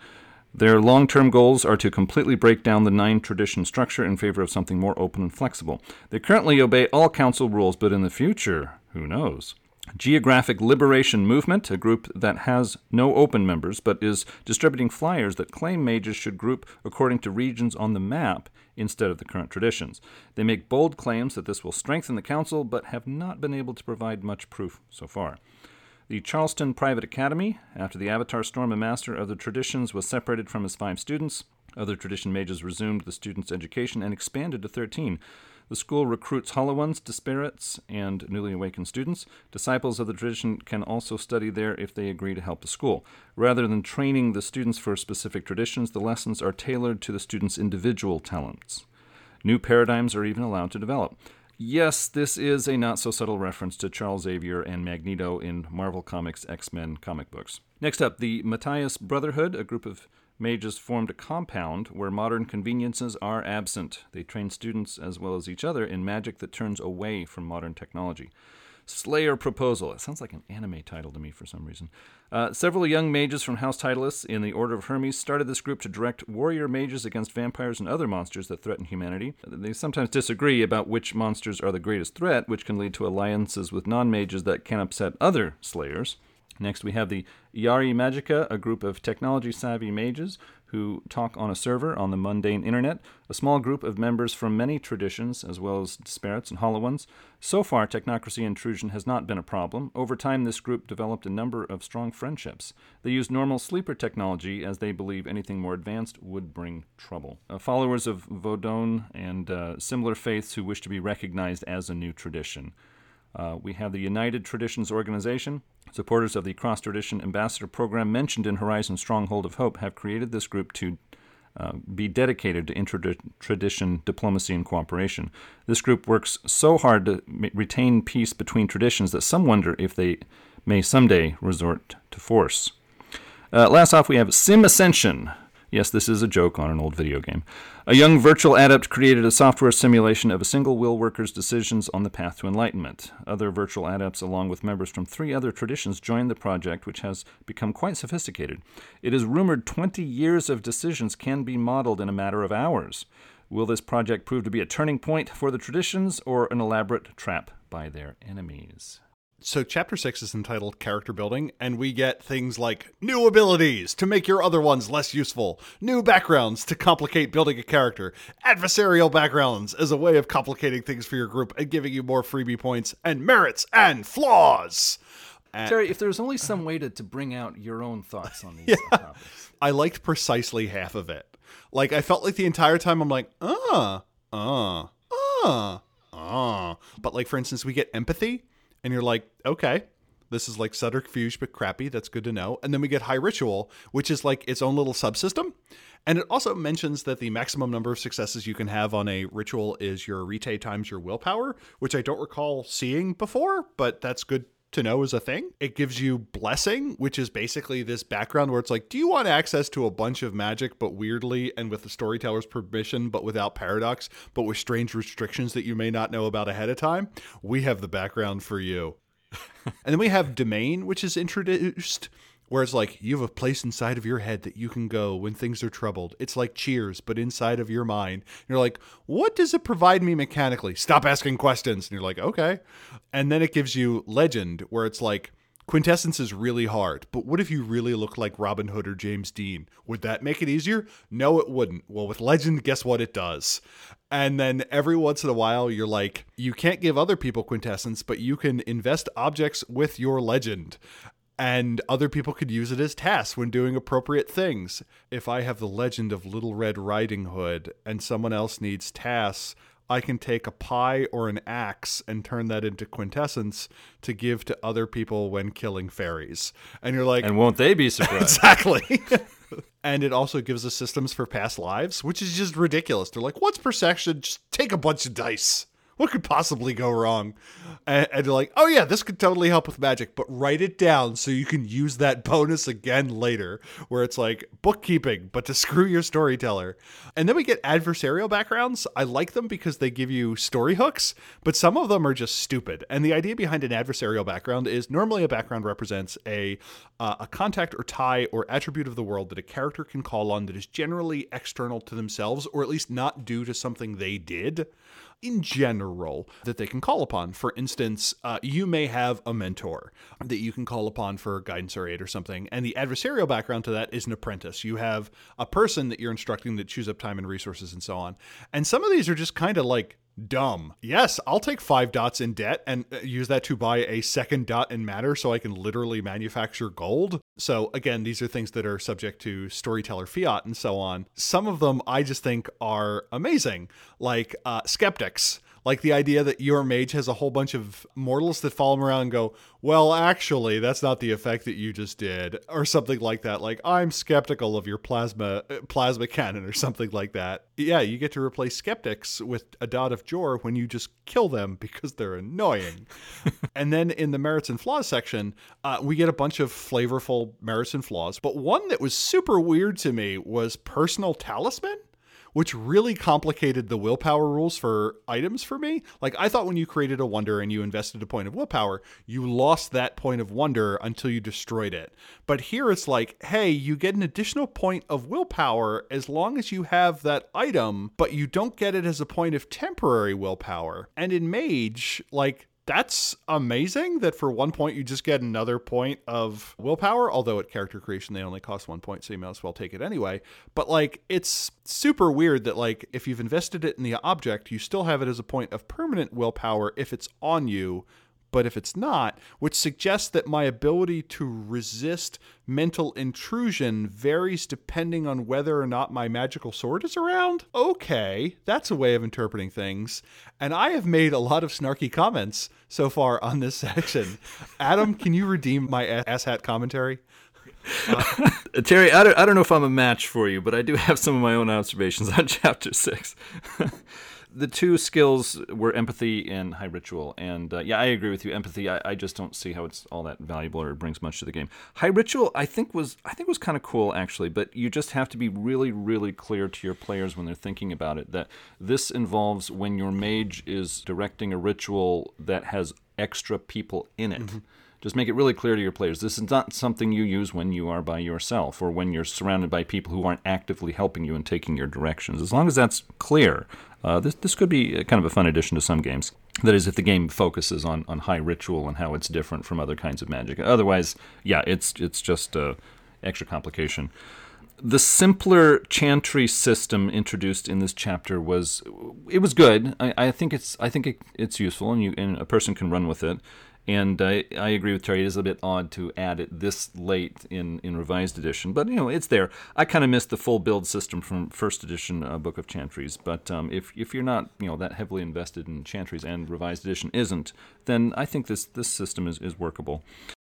Their long term goals are to completely break down the nine tradition structure in favor of something more open and flexible. They currently obey all council rules, but in the future, who knows? Geographic Liberation Movement, a group that has no open members but is distributing flyers that claim mages should group according to regions on the map instead of the current traditions. They make bold claims that this will strengthen the council, but have not been able to provide much proof so far. The Charleston Private Academy, after the Avatar Storm, a master of the traditions, was separated from his five students. Other tradition mages resumed the students' education and expanded to 13. The school recruits hollow ones, disparates, and newly awakened students. Disciples of the tradition can also study there if they agree to help the school. Rather than training the students for specific traditions, the lessons are tailored to the students' individual talents. New paradigms are even allowed to develop. Yes, this is a not so subtle reference to Charles Xavier and Magneto in Marvel Comics X Men comic books. Next up, the Matthias Brotherhood, a group of mages formed a compound where modern conveniences are absent. They train students as well as each other in magic that turns away from modern technology. Slayer Proposal. It sounds like an anime title to me for some reason. Uh, several young mages from House Titulus in the Order of Hermes started this group to direct warrior mages against vampires and other monsters that threaten humanity. They sometimes disagree about which monsters are the greatest threat, which can lead to alliances with non mages that can upset other slayers. Next, we have the Yari Magica, a group of technology savvy mages who talk on a server on the mundane internet, a small group of members from many traditions, as well as disparates and hollow ones. So far, technocracy intrusion has not been a problem. Over time, this group developed a number of strong friendships. They use normal sleeper technology as they believe anything more advanced would bring trouble. Uh, followers of Vodoun and uh, similar faiths who wish to be recognized as a new tradition. Uh, we have the United Traditions Organization. Supporters of the Cross Tradition Ambassador Program mentioned in Horizon Stronghold of Hope have created this group to uh, be dedicated to intra-tradition diplomacy and cooperation. This group works so hard to ma- retain peace between traditions that some wonder if they may someday resort to force. Uh, last off, we have Sim Ascension, Yes, this is a joke on an old video game. A young virtual adept created a software simulation of a single will worker's decisions on the path to enlightenment. Other virtual adepts, along with members from three other traditions, joined the project, which has become quite sophisticated. It is rumored 20 years of decisions can be modeled in a matter of hours. Will this project prove to be a turning point for the traditions or an elaborate trap by their enemies? So, chapter six is entitled Character Building, and we get things like new abilities to make your other ones less useful, new backgrounds to complicate building a character, adversarial backgrounds as a way of complicating things for your group and giving you more freebie points, and merits and flaws. And Terry, if there's only some way to, to bring out your own thoughts on these yeah, topics. I liked precisely half of it. Like, I felt like the entire time I'm like, uh, uh, uh, uh. But, like, for instance, we get empathy and you're like, okay, this is like subterfuge but crappy. That's good to know. And then we get High Ritual, which is like its own little subsystem. And it also mentions that the maximum number of successes you can have on a ritual is your Arete times your willpower, which I don't recall seeing before, but that's good to know is a thing. It gives you blessing, which is basically this background where it's like, do you want access to a bunch of magic, but weirdly and with the storyteller's permission, but without paradox, but with strange restrictions that you may not know about ahead of time? We have the background for you. and then we have domain, which is introduced where it's like you have a place inside of your head that you can go when things are troubled. It's like cheers, but inside of your mind. You're like, what does it provide me mechanically? Stop asking questions. And you're like, okay. And then it gives you legend, where it's like, Quintessence is really hard, but what if you really look like Robin Hood or James Dean? Would that make it easier? No, it wouldn't. Well, with Legend, guess what it does? And then every once in a while, you're like, you can't give other people Quintessence, but you can invest objects with your Legend and other people could use it as Tass when doing appropriate things. If I have the legend of Little Red Riding Hood and someone else needs Tass, I can take a pie or an axe and turn that into quintessence to give to other people when killing fairies. And you're like, and won't they be surprised? exactly. and it also gives us systems for past lives, which is just ridiculous. They're like, what's perception? Just take a bunch of dice. What could possibly go wrong? And, and, like, oh yeah, this could totally help with magic, but write it down so you can use that bonus again later, where it's like bookkeeping, but to screw your storyteller. And then we get adversarial backgrounds. I like them because they give you story hooks, but some of them are just stupid. And the idea behind an adversarial background is normally a background represents a uh, a contact or tie or attribute of the world that a character can call on that is generally external to themselves, or at least not due to something they did in general that they can call upon. For instance, uh, you may have a mentor that you can call upon for guidance or aid or something, and the adversarial background to that is an apprentice. You have a person that you're instructing that chews up time and resources and so on. And some of these are just kind of like dumb. Yes, I'll take five dots in debt and uh, use that to buy a second dot in matter so I can literally manufacture gold. So, again, these are things that are subject to storyteller fiat and so on. Some of them I just think are amazing, like uh, skeptics. Like the idea that your mage has a whole bunch of mortals that follow him around and go, well, actually, that's not the effect that you just did, or something like that. Like, I'm skeptical of your plasma uh, plasma cannon, or something like that. Yeah, you get to replace skeptics with a dot of Jor when you just kill them because they're annoying. and then in the merits and flaws section, uh, we get a bunch of flavorful merits and flaws. But one that was super weird to me was personal talisman which really complicated the willpower rules for items for me. Like I thought when you created a wonder and you invested a point of willpower, you lost that point of wonder until you destroyed it. But here it's like, hey, you get an additional point of willpower as long as you have that item, but you don't get it as a point of temporary willpower. And in mage, like that's amazing that for one point you just get another point of willpower although at character creation they only cost one point so you might as well take it anyway. But like it's super weird that like if you've invested it in the object you still have it as a point of permanent willpower if it's on you but if it's not, which suggests that my ability to resist mental intrusion varies depending on whether or not my magical sword is around. Okay, that's a way of interpreting things. And I have made a lot of snarky comments so far on this section. Adam, can you redeem my asshat commentary? Uh, Terry, I don't, I don't know if I'm a match for you, but I do have some of my own observations on chapter six the two skills were empathy and high ritual. And uh, yeah, I agree with you. Empathy, I, I, just don't see how it's all that valuable or brings much to the game. High ritual, I think was I think was kind of cool actually, but you just have to be really, really clear to your players when they're thinking about it that this involves when your mage is directing a ritual that has extra people in it. Mm-hmm. Just make it really clear to your players. This is not something you use when you are by yourself or when you're surrounded by people who aren't actively helping you and taking your directions. As long as that's clear, uh, this this could be kind of a fun addition to some games. That is, if the game focuses on, on high ritual and how it's different from other kinds of magic. Otherwise, yeah, it's it's just uh, extra complication. The simpler chantry system introduced in this chapter was it was good. I, I think it's I think it, it's useful, and you and a person can run with it. And I, I agree with Terry. It is a bit odd to add it this late in, in revised edition, but you know it's there. I kind of missed the full build system from first edition uh, Book of Chantries. But um, if if you're not you know that heavily invested in Chantries and revised edition isn't, then I think this this system is, is workable.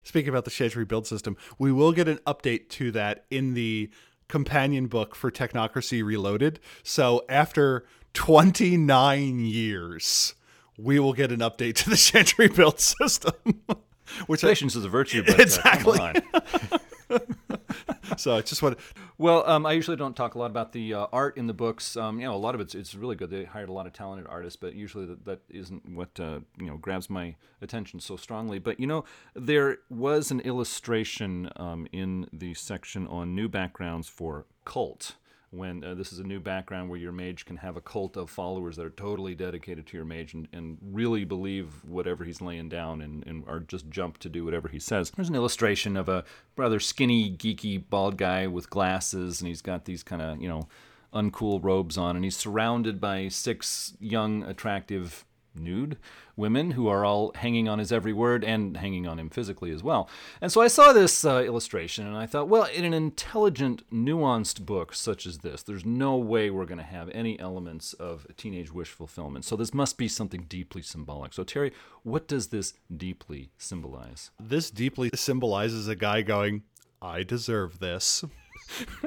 Speaking about the Chantry build system, we will get an update to that in the companion book for Technocracy Reloaded. So after 29 years we will get an update to the Chantry build system. Which patience I, is a virtue. But, exactly. Uh, so I just want. Well, um, I usually don't talk a lot about the uh, art in the books. Um, you know, a lot of it's it's really good. They hired a lot of talented artists, but usually that, that isn't what uh, you know grabs my attention so strongly. But you know, there was an illustration um, in the section on new backgrounds for cult when uh, this is a new background where your mage can have a cult of followers that are totally dedicated to your mage and, and really believe whatever he's laying down and, and are just jump to do whatever he says. There's an illustration of a rather skinny, geeky, bald guy with glasses, and he's got these kind of, you know, uncool robes on, and he's surrounded by six young, attractive nude women who are all hanging on his every word and hanging on him physically as well. And so I saw this uh, illustration and I thought, well, in an intelligent, nuanced book such as this, there's no way we're going to have any elements of teenage wish fulfillment. So this must be something deeply symbolic. So, Terry, what does this deeply symbolize? This deeply symbolizes a guy going, I deserve this.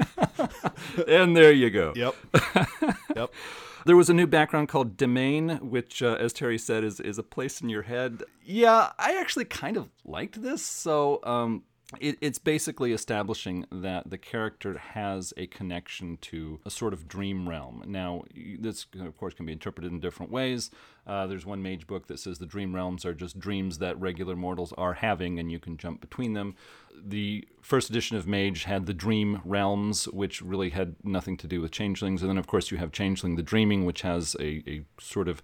and there you go. Yep. yep. There was a new background called Domain, which, uh, as Terry said, is, is a place in your head. Yeah, I actually kind of liked this. So, um, it, it's basically establishing that the character has a connection to a sort of dream realm. Now, this, of course, can be interpreted in different ways. Uh, there's one mage book that says the dream realms are just dreams that regular mortals are having, and you can jump between them. The first edition of Mage had the dream realms, which really had nothing to do with changelings. And then, of course, you have Changeling the Dreaming, which has a, a sort of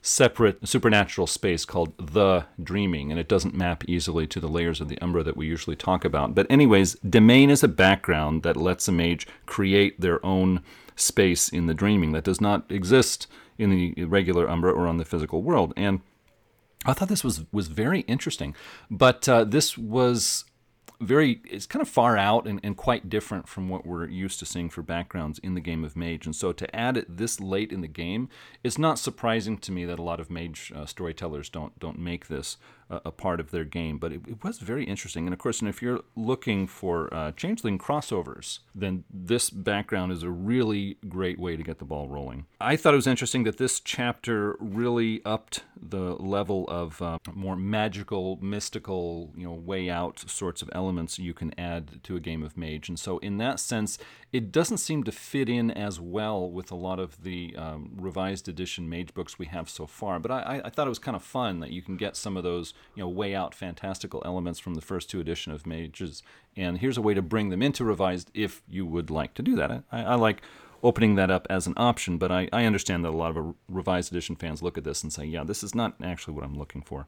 separate supernatural space called the dreaming, and it doesn't map easily to the layers of the Umbra that we usually talk about. But, anyways, domain is a background that lets a mage create their own space in the dreaming that does not exist in the regular Umbra or on the physical world. And I thought this was was very interesting, but uh, this was very it's kind of far out and, and quite different from what we're used to seeing for backgrounds in the game of mage. And so to add it this late in the game it's not surprising to me that a lot of mage uh, storytellers don't don't make this uh, a part of their game but it, it, was very interesting and of course and if you're looking for uh, changeling crossovers then this background is a really great way to get the ball rolling i thought it was interesting that this chapter really upped the level of uh, more magical mystical you know way out sorts of elements elements you can add to a game of Mage. And so, in that sense, it doesn't seem to fit in as well with a lot of the um, revised edition Mage books we have so far. But I, I, thought it was kind of fun that you can get some of those, you know, way out fantastical elements from the first two edition of Mages. And here's a way to bring them into revised if you would like to do that. I, I like opening that up as an option, but I, I understand that a lot of revised edition fans look at this and say, yeah, this is not actually what I'm looking for.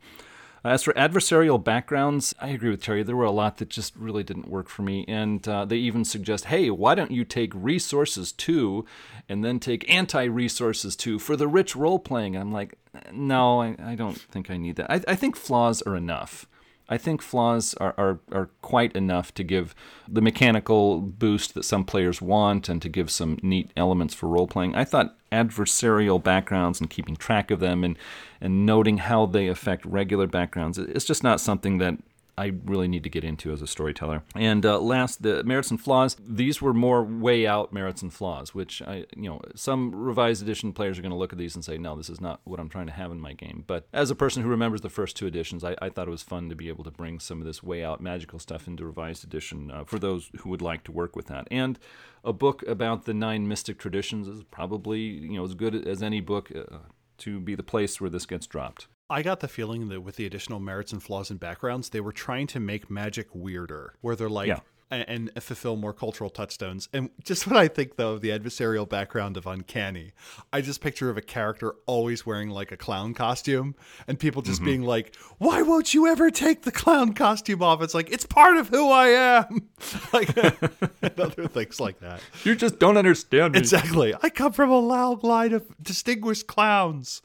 As for adversarial backgrounds, I agree with Terry. There were a lot that just really didn't work for me. And uh, they even suggest, hey, why don't you take resources two and then take anti resources two for the rich role playing? I'm like, no, I, I, don't think I need that. I, I think flaws are enough. I think flaws are, are, are quite enough to give the mechanical boost that some players want and to give some neat elements for role playing. I thought adversarial backgrounds and keeping track of them and, and noting how they affect regular backgrounds, it's just not something that I really need to get into as a storyteller. And uh, last, the merits and flaws. These were more way out merits and flaws, which I, you know, some revised edition players are going to look at these and say, no, this is not what I'm trying to have in my game. But as a person who remembers the first two editions, I, I thought it was fun to be able to bring some of this way out magical stuff into revised edition uh, for those who would like to work with that. And a book about the nine mystic traditions is probably, you know, as good as any book. Uh, to be the place where this gets dropped. I got the feeling that with the additional merits and flaws and backgrounds, they were trying to make magic weirder, where they're like, yeah. and, and fulfill more cultural touchstones. And just when I think, though, of the adversarial background of Uncanny, I just picture of a character always wearing like a clown costume and people just mm-hmm. being like, why won't you ever take the clown costume off? It's like, it's part of who I am. like, and other things like that. You just don't understand me. Exactly. I come from a long line of distinguished clowns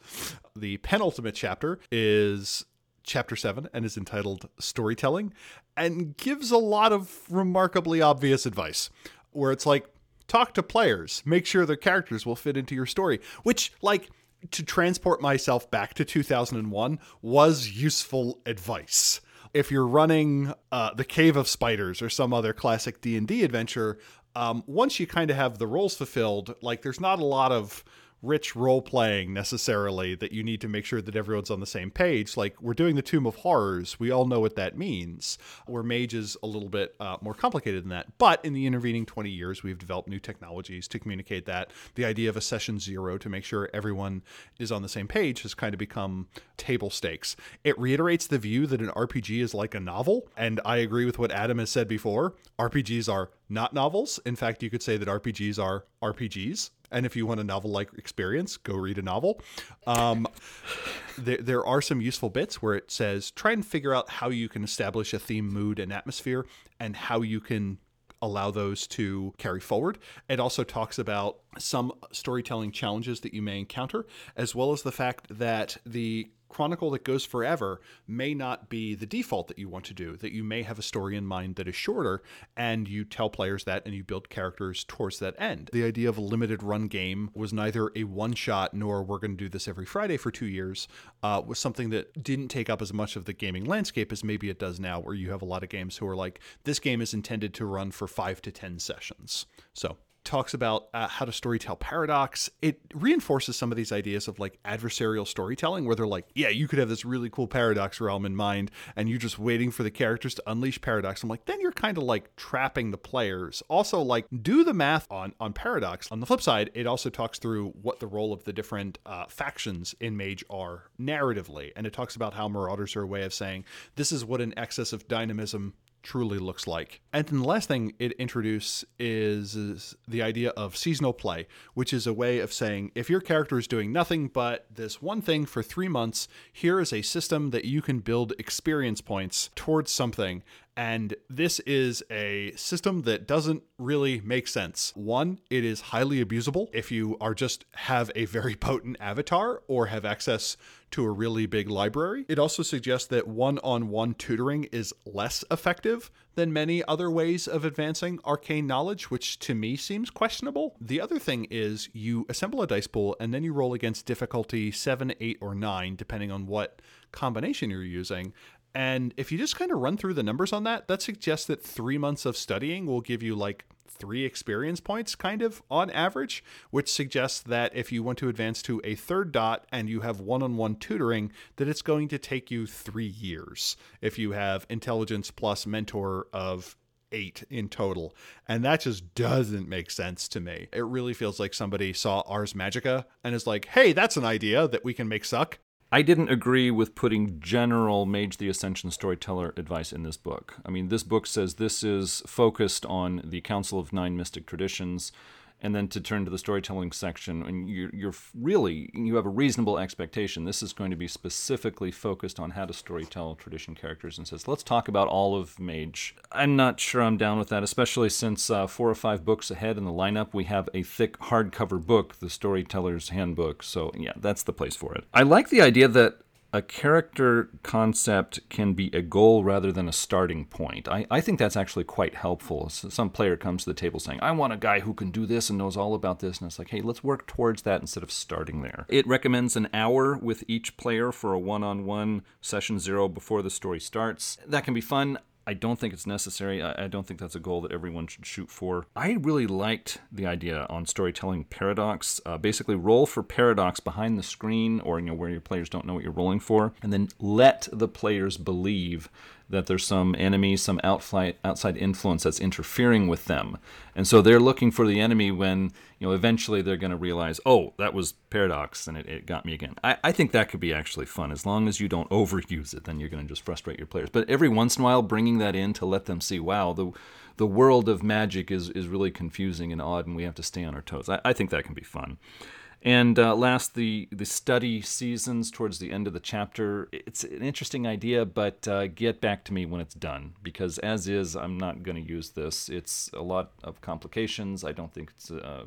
the penultimate chapter is chapter 7 and is entitled Storytelling and gives a lot of remarkably obvious advice where it's like talk to players, make sure their characters will fit into your story, which like to transport myself back to 2001 was useful advice. If you're running uh, the Cave of Spiders or some other classic D&D adventure, um, once you kind of have the roles fulfilled, like there's not a lot of rich role playing necessarily that you need to make sure that everyone's on the same page. Like we're doing the Tomb of Horrors, we all know what that means. Where Mage is a little bit uh, more complicated than that. But in the intervening 20 years, we've developed new technologies to communicate that. The idea of a session zero to make sure everyone is on the same page has kind of become table stakes. It reiterates the view that an RPG is like a novel, and I agree with what Adam has said before. RPGs are not novels. In fact, you could say that RPGs are RPGs. And if you want a novel like experience, go read a novel. Um, there, there are some useful bits where it says try and figure out how you can establish a theme, mood, and atmosphere, and how you can allow those to carry forward. It also talks about some storytelling challenges that you may encounter, as well as the fact that the chronicle that goes forever may not be the default that you want to do, that you may have a story in mind that is shorter, and you tell players that and you build characters towards that end. The idea of a limited run game was neither a one shot nor we're going to do this every Friday for two years, uh, was something that didn't take up as much of the gaming landscape as maybe it does now, where you have a lot of games who are like, this game is intended to run for five to 10 sessions. So talks about uh, how to storytell paradox. It reinforces some of these ideas of like adversarial storytelling, where they're like, yeah, you could have this really cool paradox realm in mind, and you're just waiting for the characters to unleash paradox. I'm like, then you're kind of like trapping the players. Also, like, do the math on on paradox. On the flip side, it also talks through what the role of the different uh, factions in Mage are narratively, and it talks about how Marauders are a way of saying this is what an excess of dynamism truly looks like. And then the last thing it introduces is, is, the idea of seasonal play, which is a way of saying if your character is doing nothing but this one thing for three months, here is a system that you can build experience points towards something and this is a system that doesn't really make sense. One, it is highly abusable if you are just have a very potent avatar or have access to a really big library. It also suggests that one-on-one tutoring is less effective than many other ways of advancing arcane knowledge, which to me seems questionable. The other thing is you assemble a dice pool and then you roll against difficulty 7, 8 or 9 depending on what combination you're using and if you just kind of run through the numbers on that, that suggests that three months of studying will give you like three experience points, kind of on average, which suggests that if you want to advance to a third dot and you have one on one tutoring, that it's going to take you three years if you have intelligence plus mentor of eight in total. And that just doesn't make sense to me. It really feels like somebody saw Ars Magica and is like, hey, that's an idea that we can make suck. I didn't agree with putting general Mage the Ascension storyteller advice in this book. I mean, this book says this is focused on the Council of Nine Mystic Traditions and then to turn to the storytelling section and you're, you're, really you have a reasonable expectation. This is going to be specifically focused on how to storytell tradition characters and says let's talk about all of mage. I'm not sure i'm down with that especially since uh, four or five books ahead in the lineup we have a thick hardcover book the storyteller's handbook. So yeah that's the place for it. I like the idea that a character concept can be a goal rather than a starting point. I, I think that's actually quite helpful. So some player comes to the table saying, I want a guy who can do this and knows all about this. And it's like, hey, let's work towards that instead of starting there. It recommends an hour with each player for a one on one session zero before the story starts. That can be fun. I don't think it's necessary. I, don't think that's a goal that everyone should shoot for. I really liked the idea on storytelling paradox. Uh, basically, roll for paradox behind the screen or you know where your players don't know what you're rolling for, and then let the players believe that there's some enemy, some outflight, outside influence that's interfering with them. And so they're looking for the enemy when, you know, eventually they're going to realize, oh, that was Paradox and it, it got me again. I, I think that could be actually fun. As long as you don't overuse it, then you're going to just frustrate your players. But every once in a while, bringing that in to let them see, wow, the, the world of magic is, is really confusing and odd and we have to stay on our toes. I, I think that can be fun. And uh, last, the the study seasons towards the end of the chapter. It's an interesting idea, but uh, get back to me when it's done because as is, I'm not going to use this. It's a lot of complications. I don't think it's uh,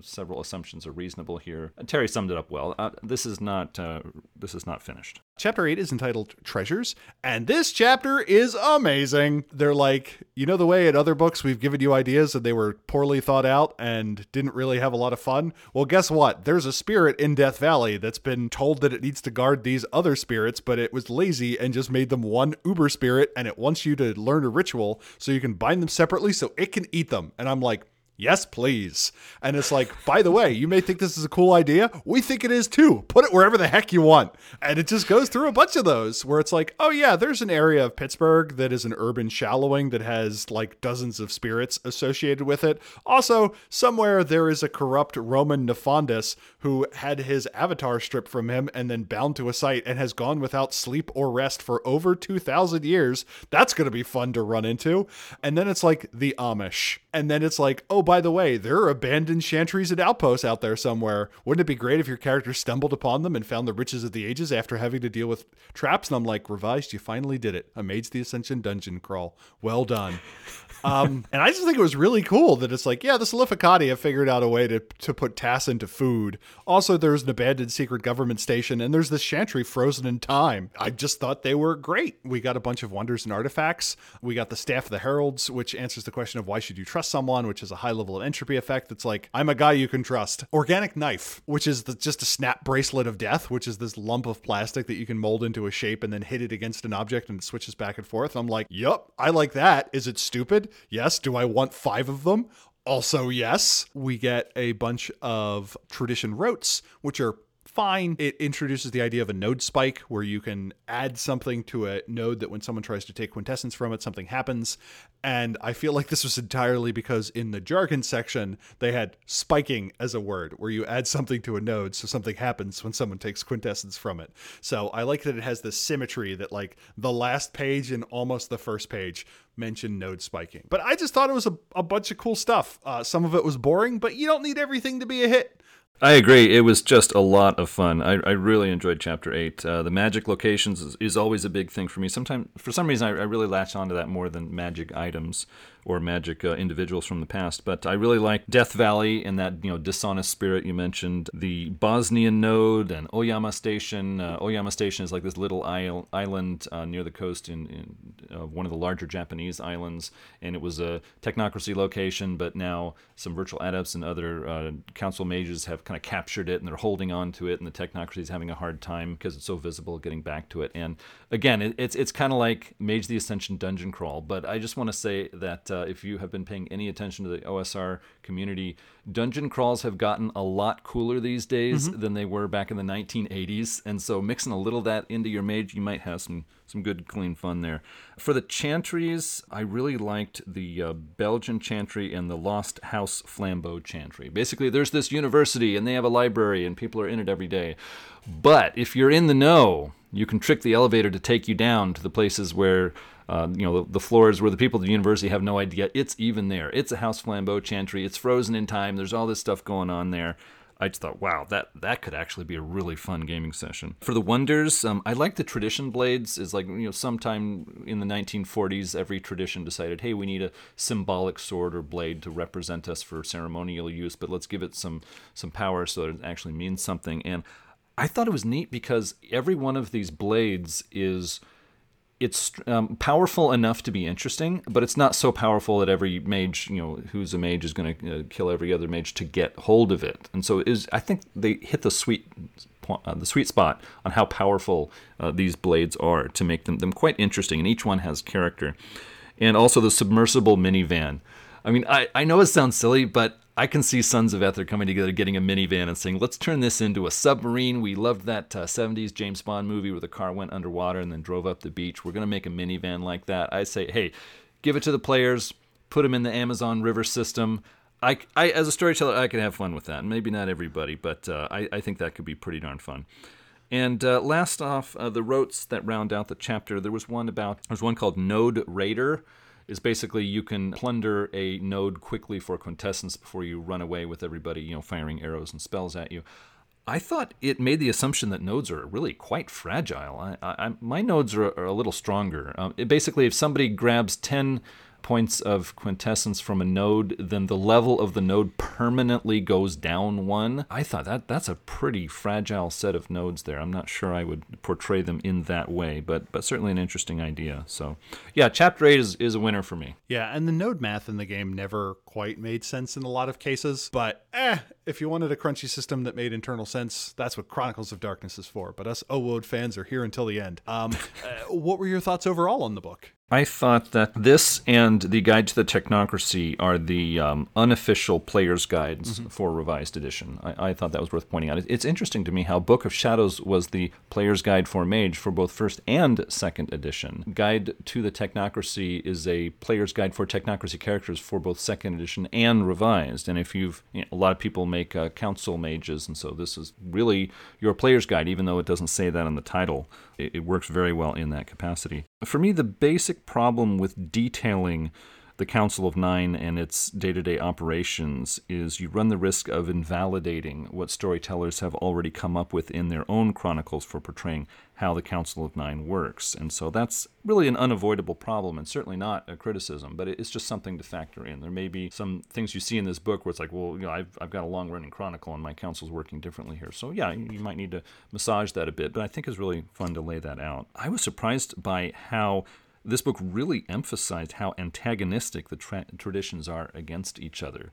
several assumptions are reasonable here. Terry summed it up well. Uh, this is not uh, this is not finished. Chapter 8 is entitled Treasures, and this chapter is amazing. They're like, you know, the way in other books we've given you ideas and they were poorly thought out and didn't really have a lot of fun? Well, guess what? There's a spirit in Death Valley that's been told that it needs to guard these other spirits, but it was lazy and just made them one uber spirit, and it wants you to learn a ritual so you can bind them separately so it can eat them. And I'm like, Yes, please. And it's like, by the way, you may think this is a cool idea. We think it is too. Put it wherever the heck you want. And it just goes through a bunch of those where it's like, oh, yeah, there's an area of Pittsburgh that is an urban shallowing that has like dozens of spirits associated with it. Also, somewhere there is a corrupt Roman Nefandus who had his avatar stripped from him and then bound to a site and has gone without sleep or rest for over 2,000 years. That's going to be fun to run into. And then it's like the Amish. And then it's like, oh, by the way, there are abandoned chantries and outposts out there somewhere. Wouldn't it be great if your character stumbled upon them and found the riches of the ages after having to deal with traps? And I'm like, revised, you finally did it. A Mage the Ascension dungeon crawl. Well done. Um, and I just think it was really cool that it's like, yeah, the Solificati have figured out a way to, to put Tass into food. Also, there's an abandoned secret government station, and there's this chantry frozen in time. I just thought they were great. We got a bunch of wonders and artifacts. We got the Staff of the Heralds, which answers the question of why should you trust someone, which is a high level of entropy effect that's like, I'm a guy you can trust. Organic Knife, which is the, just a snap bracelet of death, which is this lump of plastic that you can mold into a shape and then hit it against an object and it switches back and forth. I'm like, yup, I like that. Is it stupid? Yes. Do I want five of them? Also, yes. We get a bunch of tradition rotes, which are fine. It introduces the idea of a node spike where you can add something to a node that when someone tries to take quintessence from it, something happens. And I feel like this was entirely because in the jargon section, they had spiking as a word where you add something to a node so something happens when someone takes quintessence from it. So I like that it has this symmetry that like the last page and almost the first page mention node spiking. But I just thought it was a, a bunch of cool stuff. Uh, some of it was boring, but you don't need everything to be a hit. I agree. It was just a lot of fun. I, I really enjoyed Chapter Eight. Uh, the magic locations is, is, always a big thing for me. Sometimes, for some reason, I, I really latch onto that more than magic items or magic uh, individuals from the past. But I really like Death Valley and that you know dishonest spirit you mentioned. The Bosnian node and Oyama Station. Uh, Oyama Station is like this little isle, island uh, near the coast in, in one of the larger Japanese islands, and it was a technocracy location. But now some virtual adepts and other uh, council mages have kind of captured it, and they're holding on to it, and the technocracy is having a hard time because it's so visible getting back to it. And again, it, it's it's kind of like Mage the Ascension dungeon crawl. But I just want to say that uh, if you have been paying any attention to the OSR community, dungeon crawls have gotten a lot cooler these days mm-hmm. than they were back in the 1980s. And so mixing a little of that into your mage, you might have some some good clean fun there. For the chantries, I really liked the uh, Belgian chantry and the Lost House Flambeau chantry. Basically, there's this university and they have a library and people are in it every day. But if you're in the know, you can trick the elevator to take you down to the places where uh, you know, the, the, floors where the people at the university have no idea it's even there. It's a house flambeau chantry. It's frozen in time. There's all this stuff going on there. I just thought, wow, that that could actually be a really fun gaming session. For the wonders, um, I like the tradition blades. Is like you know, sometime in the 1940s, every tradition decided, hey, we need a symbolic sword or blade to represent us for ceremonial use, but let's give it some some power so that it actually means something. And I thought it was neat because every one of these blades is it's um, powerful enough to be interesting, but it's not so powerful that every mage, you know, who's a mage is going to uh, kill every other mage to get hold of it. And so, is I think they hit the sweet uh, the sweet spot on how powerful uh, these blades are to make them them quite interesting, and each one has character. And also the submersible minivan. I mean, I, I know it sounds silly, but I can see Sons of Ether coming together, getting a minivan, and saying, "Let's turn this into a submarine." We loved that uh, '70s James Bond movie where the car went underwater and then drove up the beach. We're gonna make a minivan like that. I say, hey, give it to the players, put them in the Amazon River system. I, I as a storyteller, I can have fun with that. Maybe not everybody, but uh, I, I think that could be pretty darn fun. And uh, last off, uh, the rotes that round out the chapter. There was one about there's one called Node Raider is basically you can plunder a node quickly for quintessence before you run away with everybody, you know, firing arrows and spells at you. I thought it made the assumption that nodes are really quite fragile. I, I, my nodes are, are, a little stronger. Um, basically, if somebody grabs 10 points of quintessence from a node, then the level of the node permanently goes down one. I thought that that's a pretty fragile set of nodes there. I'm not sure I would portray them in that way, but but certainly an interesting idea. So yeah, chapter eight is, is a winner for me. Yeah, and the node math in the game never quite made sense in a lot of cases, but eh, if you wanted a crunchy system that made internal sense, that's what Chronicles of Darkness is for. But us OWOD fans are here until the end. Um, uh, what were your thoughts overall on the book? I thought that this and the Guide to the Technocracy are the um, unofficial player's guides mm-hmm. for Revised Edition. I, I, thought that was worth pointing out. It's interesting to me how Book of Shadows was the player's guide for Mage for both first and second edition. Guide to the Technocracy is a player's guide for Technocracy characters for both second and Revised. And if you've, you know, a lot of people make uh, council mages, and so this is really your player's guide, even though it doesn't say that in the title. It, it works very well in that capacity. For me, the basic problem with detailing the Council of Nine and its day to day operations is you run the risk of invalidating what storytellers have already come up with in their own chronicles for portraying how the Council of Nine works. And so that's really an unavoidable problem and certainly not a criticism, but it's just something to factor in. There may be some things you see in this book where it's like, well, you know, I've, I've got a long running chronicle and my council's working differently here. So yeah, you might need to massage that a bit, but I think it's really fun to lay that out. I was surprised by how this book really emphasized how antagonistic the tra- traditions are against each other.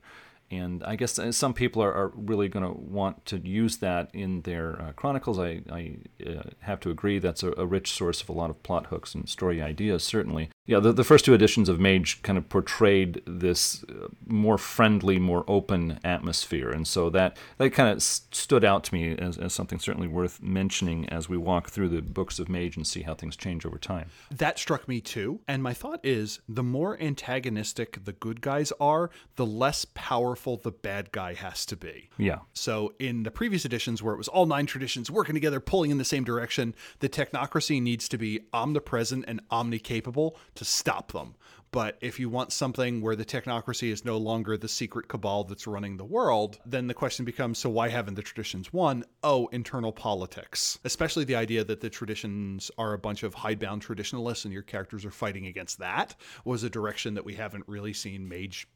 And I guess uh, some people are, are really going to want to use that in their uh, chronicles. I, I uh, have to agree that's a, a, rich source of a lot of plot hooks and story ideas, certainly. Yeah, the, the first two editions of Mage kind of portrayed this uh, more friendly, more open atmosphere. And so that, that kind of stood out to me as, as something certainly worth mentioning as we walk through the books of Mage and see how things change over time. That struck me too. And my thought is the more antagonistic the good guys are, the less powerful powerful the bad guy has to be. Yeah. So in the previous editions where it was all nine traditions working together, pulling in the same direction, the technocracy needs to be omnipresent and omnicapable to stop them. But if you want something where the technocracy is no longer the secret cabal that's running the world, then the question becomes so why haven't the traditions won? Oh, internal politics. Especially the idea that the traditions are a bunch of hidebound traditionalists and your characters are fighting against that was a direction that we haven't really seen Mage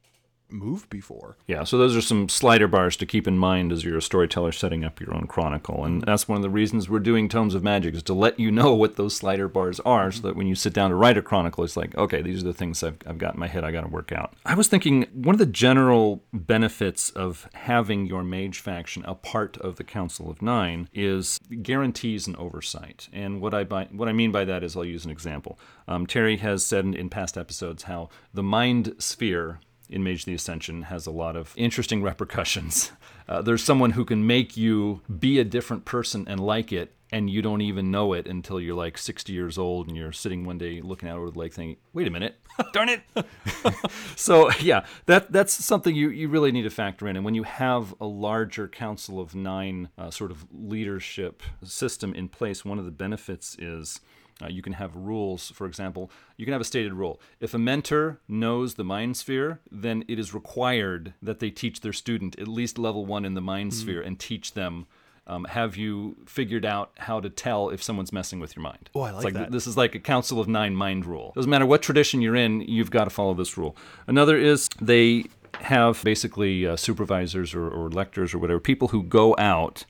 moved before. Yeah, so those are some slider bars to keep in mind as you're a storyteller setting up your own chronicle. And that's one of the reasons we're doing Tomes of Magic is to let you know what those slider bars are so that when you sit down to write a chronicle, it's like, okay, these are the things I've, I've got in my head I got to work out. I was thinking one of the general benefits of having your mage faction a part of the Council of Nine is guarantees and oversight. And what I, by, what I mean by that is I'll use an example. Um, Terry has said in, in past episodes how the mind sphere in Mage the Ascension has a lot of interesting repercussions. Uh, there's someone who can make you be a different person and like it, and you don't even know it until you're like 60 years old and you're sitting one day looking out over the lake thinking, wait a minute, darn it. so, yeah, that that's something you, you really need to factor in. And when you have a larger council of nine uh, sort of leadership system in place, one of the benefits is uh, you can have rules. For example, you can have a stated rule. If a mentor knows the mind sphere, then it is required that they teach their student at least level one in the mind mm-hmm. sphere and teach them. Um, have you figured out how to tell if someone's messing with your mind? Oh, I like, like that. This is like a council of nine mind rule. Doesn't matter what tradition you're in, you've got to follow this rule. Another is they have basically uh, supervisors or, or lectors or whatever, people who go out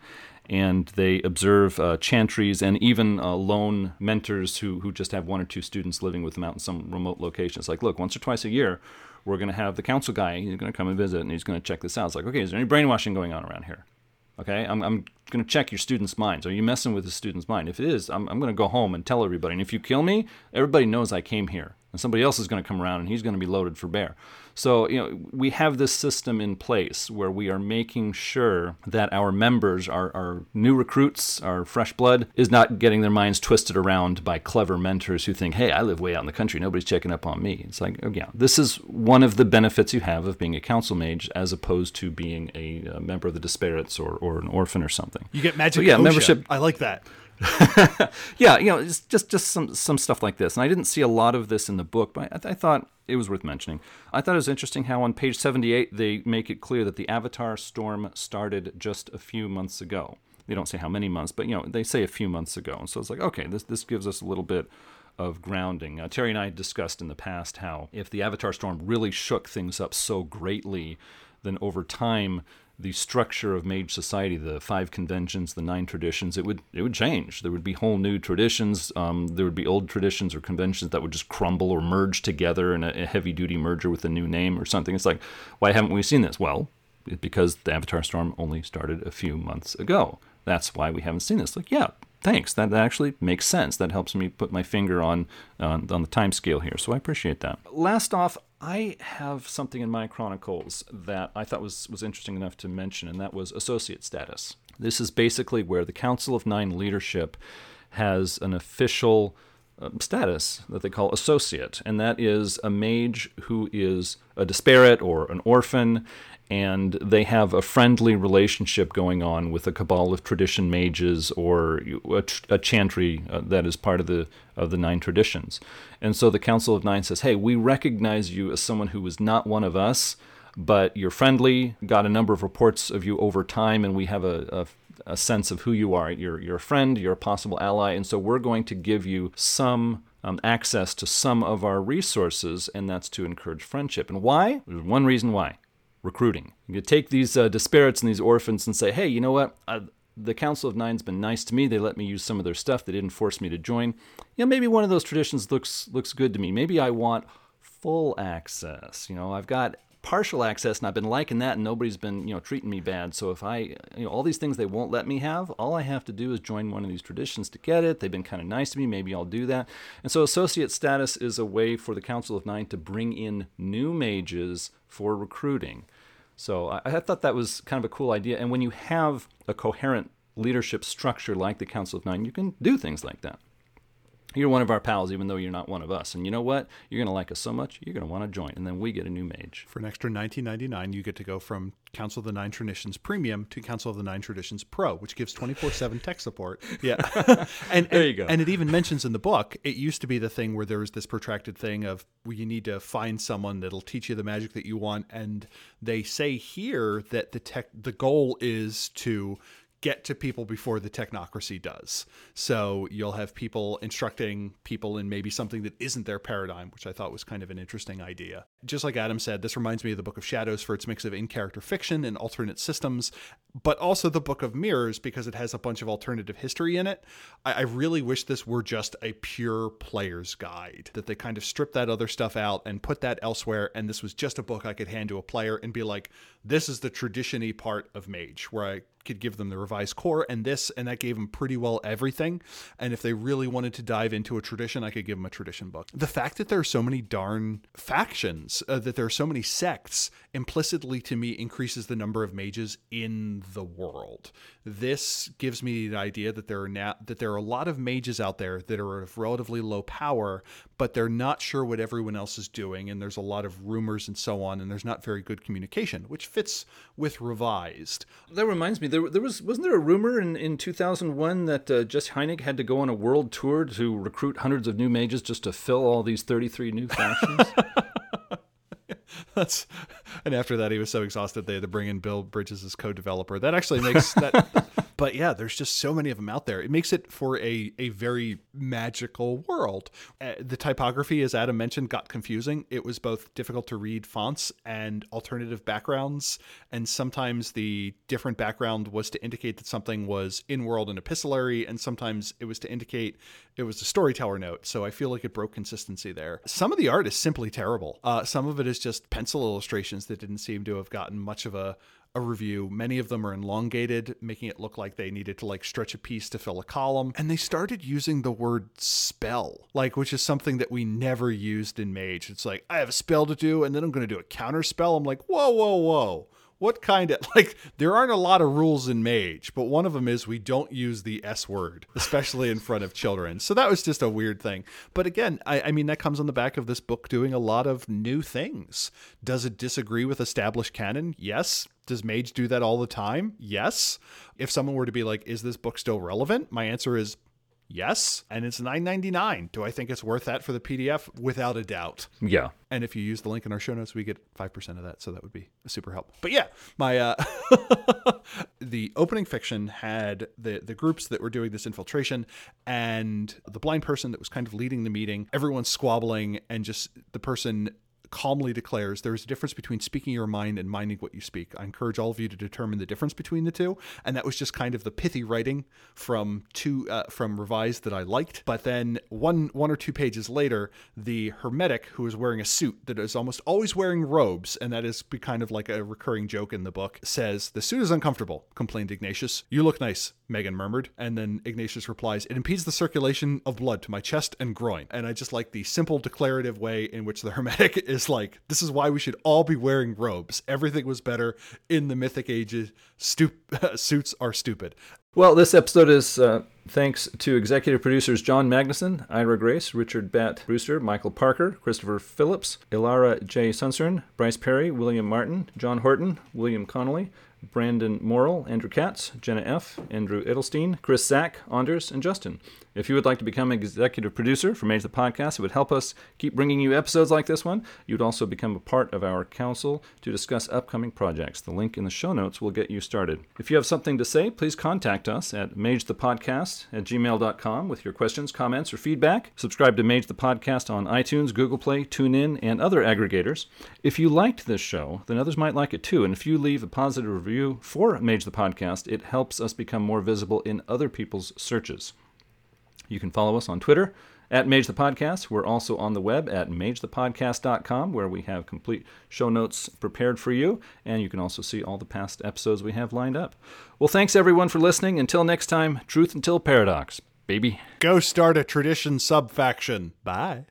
and they observe uh, chantries and even uh, lone mentors who, who just have one or two students living with them out in some remote location. It's like, look, once or twice a year, we're going to have the council guy, he's going to come and visit, and he's going to check this out. It's like, okay, is there any brainwashing going on around here? Okay, I'm, I'm going to check your student's minds. Are you messing with the student's mind? If it is, I'm, I'm going to go home and tell everybody. And if you kill me, everybody knows I came here. And somebody else is going to come around and he's going to be loaded for bear. So, you know, we have this system in place where we are making sure that our members, our, our new recruits, our fresh blood, is not getting their minds twisted around by clever mentors who think, hey, I live way out in the country. Nobody's checking up on me. It's like, oh, yeah, this is one of the benefits you have of being a council mage as opposed to being a, a member of the Disparates or, or an orphan or something. You get magic. So, yeah, membership. I like that. yeah, you know, it's just just some some stuff like this, and I didn't see a lot of this in the book, but I, I, thought it was worth mentioning. I thought it was interesting how on page seventy-eight they make it clear that the Avatar storm started just a few months ago. They don't say how many months, but you know they say a few months ago, and so it's like okay, this this gives us a little bit of grounding. Uh, Terry and I discussed in the past how if the Avatar storm really shook things up so greatly, then over time the structure of mage society, the five conventions, the nine traditions, it would it would change. There would be whole new traditions. Um, there would be old traditions or conventions that would just crumble or merge together in a, a heavy duty merger with a new name or something. It's like, why haven't we seen this? Well, because the Avatar Storm only started a few months ago. That's why we haven't seen this. Like, yeah, thanks. That, that actually makes sense. That helps me put my finger on on, on the time scale here. So I appreciate that. Last off, I have something in my chronicles that I thought was, was interesting enough to mention, and that was associate status. This is basically where the Council of Nine leadership has an official uh, status that they call associate, and that is a mage who is a disparate or an orphan, and they have a friendly relationship going on with a cabal of tradition mages or a, a chantry uh, that is part of the of the nine traditions. And so the Council of Nine says, "Hey, we recognize you as someone who is not one of us." But you're friendly, got a number of reports of you over time, and we have a, a a sense of who you are. You're, you're a friend, you're a possible ally, and so we're going to give you some um, access to some of our resources, and that's to encourage friendship. And why? There's one reason why recruiting. You could take these uh, disparates and these orphans and say, hey, you know what? I, the Council of Nine's been nice to me. They let me use some of their stuff. They didn't force me to join. You know, maybe one of those traditions looks looks good to me. Maybe I want full access. You know, I've got partial access and I've been liking that and nobody's been, you know, treating me bad. So if I, you know, all these things they won't let me have, all I have to do is join one of these traditions to get it. They've been kind of nice to me. Maybe I'll do that. And so associate status is a way for the Council of Nine to bring in new mages for recruiting. So I, I thought that was kind of a cool idea. And when you have a coherent leadership structure like the Council of Nine, you can do things like that you're one of our pals, even though you're not one of us. And you know what? You're going to like us so much, you're going to want to join. And then we get a new mage. For an extra 19.99, you get to go from Council of the Nine Traditions Premium to Council of the Nine Traditions Pro, which gives 24/7 tech support. Yeah, and there you go. And it even mentions in the book, it used to be the thing where there was this protracted thing of where you need to find someone that'll teach you the magic that you want, and they say here that the tech, the goal is to get to people before the technocracy does. So you'll have people instructing people in maybe something that isn't their paradigm, which I thought was kind of an interesting idea. Just like Adam said, this reminds me of the Book of Shadows for its mix of in character fiction and alternate systems, but also the Book of Mirrors because it has a bunch of alternative history in it. I, I really wish this were just a pure player's guide, that they kind of stripped that other stuff out and put that elsewhere, and this was just a book I could hand to a player and be like, this is the tradition part of Mage, where I could give them the revised core and this, and that gave them pretty well everything. And if they really wanted to dive into a tradition, I could give them a tradition book. The fact that there are so many darn factions, uh, that there are so many sects, implicitly to me increases the number of mages in the world. This gives me the idea that there are now that there are a lot of mages out there that are of relatively low power, but they're not sure what everyone else is doing, and there's a lot of rumors and so on, and there's not very good communication, which fits with revised. That reminds me, there, there was wasn't there a rumor in, in 2001 that uh, Jess Heinig had to go on a world tour to recruit hundreds of new mages just to fill all these 33 new factions? That's and after that he was so exhausted they had to bring in Bill Bridges as co-developer. That actually makes that but yeah, there's just so many of them out there. It makes it for a a very magical world. Uh, the typography as Adam mentioned got confusing. It was both difficult to read fonts and alternative backgrounds and sometimes the different background was to indicate that something was in world and epistolary and sometimes it was to indicate it was a storyteller note. So I feel like it broke consistency there. Some of the art is simply terrible. Uh, some of it is just pencil illustrations that didn't seem to have gotten much of a a review. Many of them are elongated, making it look like they needed to like stretch a piece to fill a column. And they started using the word spell, like which is something that we never used in Mage. It's like I have a spell to do, and then I'm going to do a counter spell. I'm like, whoa, whoa, whoa what kind of like there aren't a lot of rules in mage but one of them is we don't use the s word especially in front of children so that was just a weird thing but again I, I, mean that comes on the back of this book doing a lot of new things does it disagree with established canon yes does mage do that all the time yes if someone were to be like is this book still relevant my answer is Yes, and it's nine ninety nine. Do I think it's worth that for the PDF? Without a doubt. Yeah. And if you use the link in our show notes, we get five percent of that, so that would be a super help. But yeah, my uh, the opening fiction had the the groups that were doing this infiltration, and the blind person that was kind of leading the meeting. Everyone's squabbling, and just the person calmly declares there is a difference between speaking your mind and minding what you speak. I encourage all of you to determine the difference between the two. And that was just kind of the pithy writing from two uh, from revised that I liked. But then one one or two pages later, the hermetic who is wearing a suit that is almost always wearing robes, and that is kind of like a recurring joke in the book, says the suit is uncomfortable. Complained Ignatius. You look nice. Megan murmured. And then Ignatius replies, It impedes the circulation of blood to my chest and groin. And I just like the simple declarative way in which the Hermetic is was like, this is why we should all be wearing robes. Everything was better in the Mythic Ages. Stu- suits are stupid. Well, this episode is uh, thanks to executive producers John Magnuson, Ira Grace, Richard Bat Brewster, Michael Parker, Christopher Phillips, Ilara J. Sunsern, Bryce Perry, William Martin, John Horton, William Connolly, Brandon Morrill, Andrew Katz, Jenna F., Andrew Edelstein, Chris Sack, Anders, and Justin. If you would like to become an executive producer for Mage the Podcast, it would help us keep bringing you episodes like this one. You'd also become a part of our council to discuss upcoming projects. The link in the show notes will get you started. If you have something to say, please contact us at magethepodcast at gmail.com with your questions, comments, or feedback. Subscribe to Mage the Podcast on iTunes, Google Play, TuneIn, and other aggregators. If you liked this show, then others might like it too. And if you leave a positive review for Mage the Podcast, it helps us become more visible in other people's searches. You can follow us on Twitter at Mage the Podcast. We're also on the web at magethepodcast.com where we have complete show notes prepared for you, and you can also see all the past episodes we have lined up. Well, thanks everyone for listening. Until next time, truth until paradox, baby. Go start a tradition sub faction. Bye.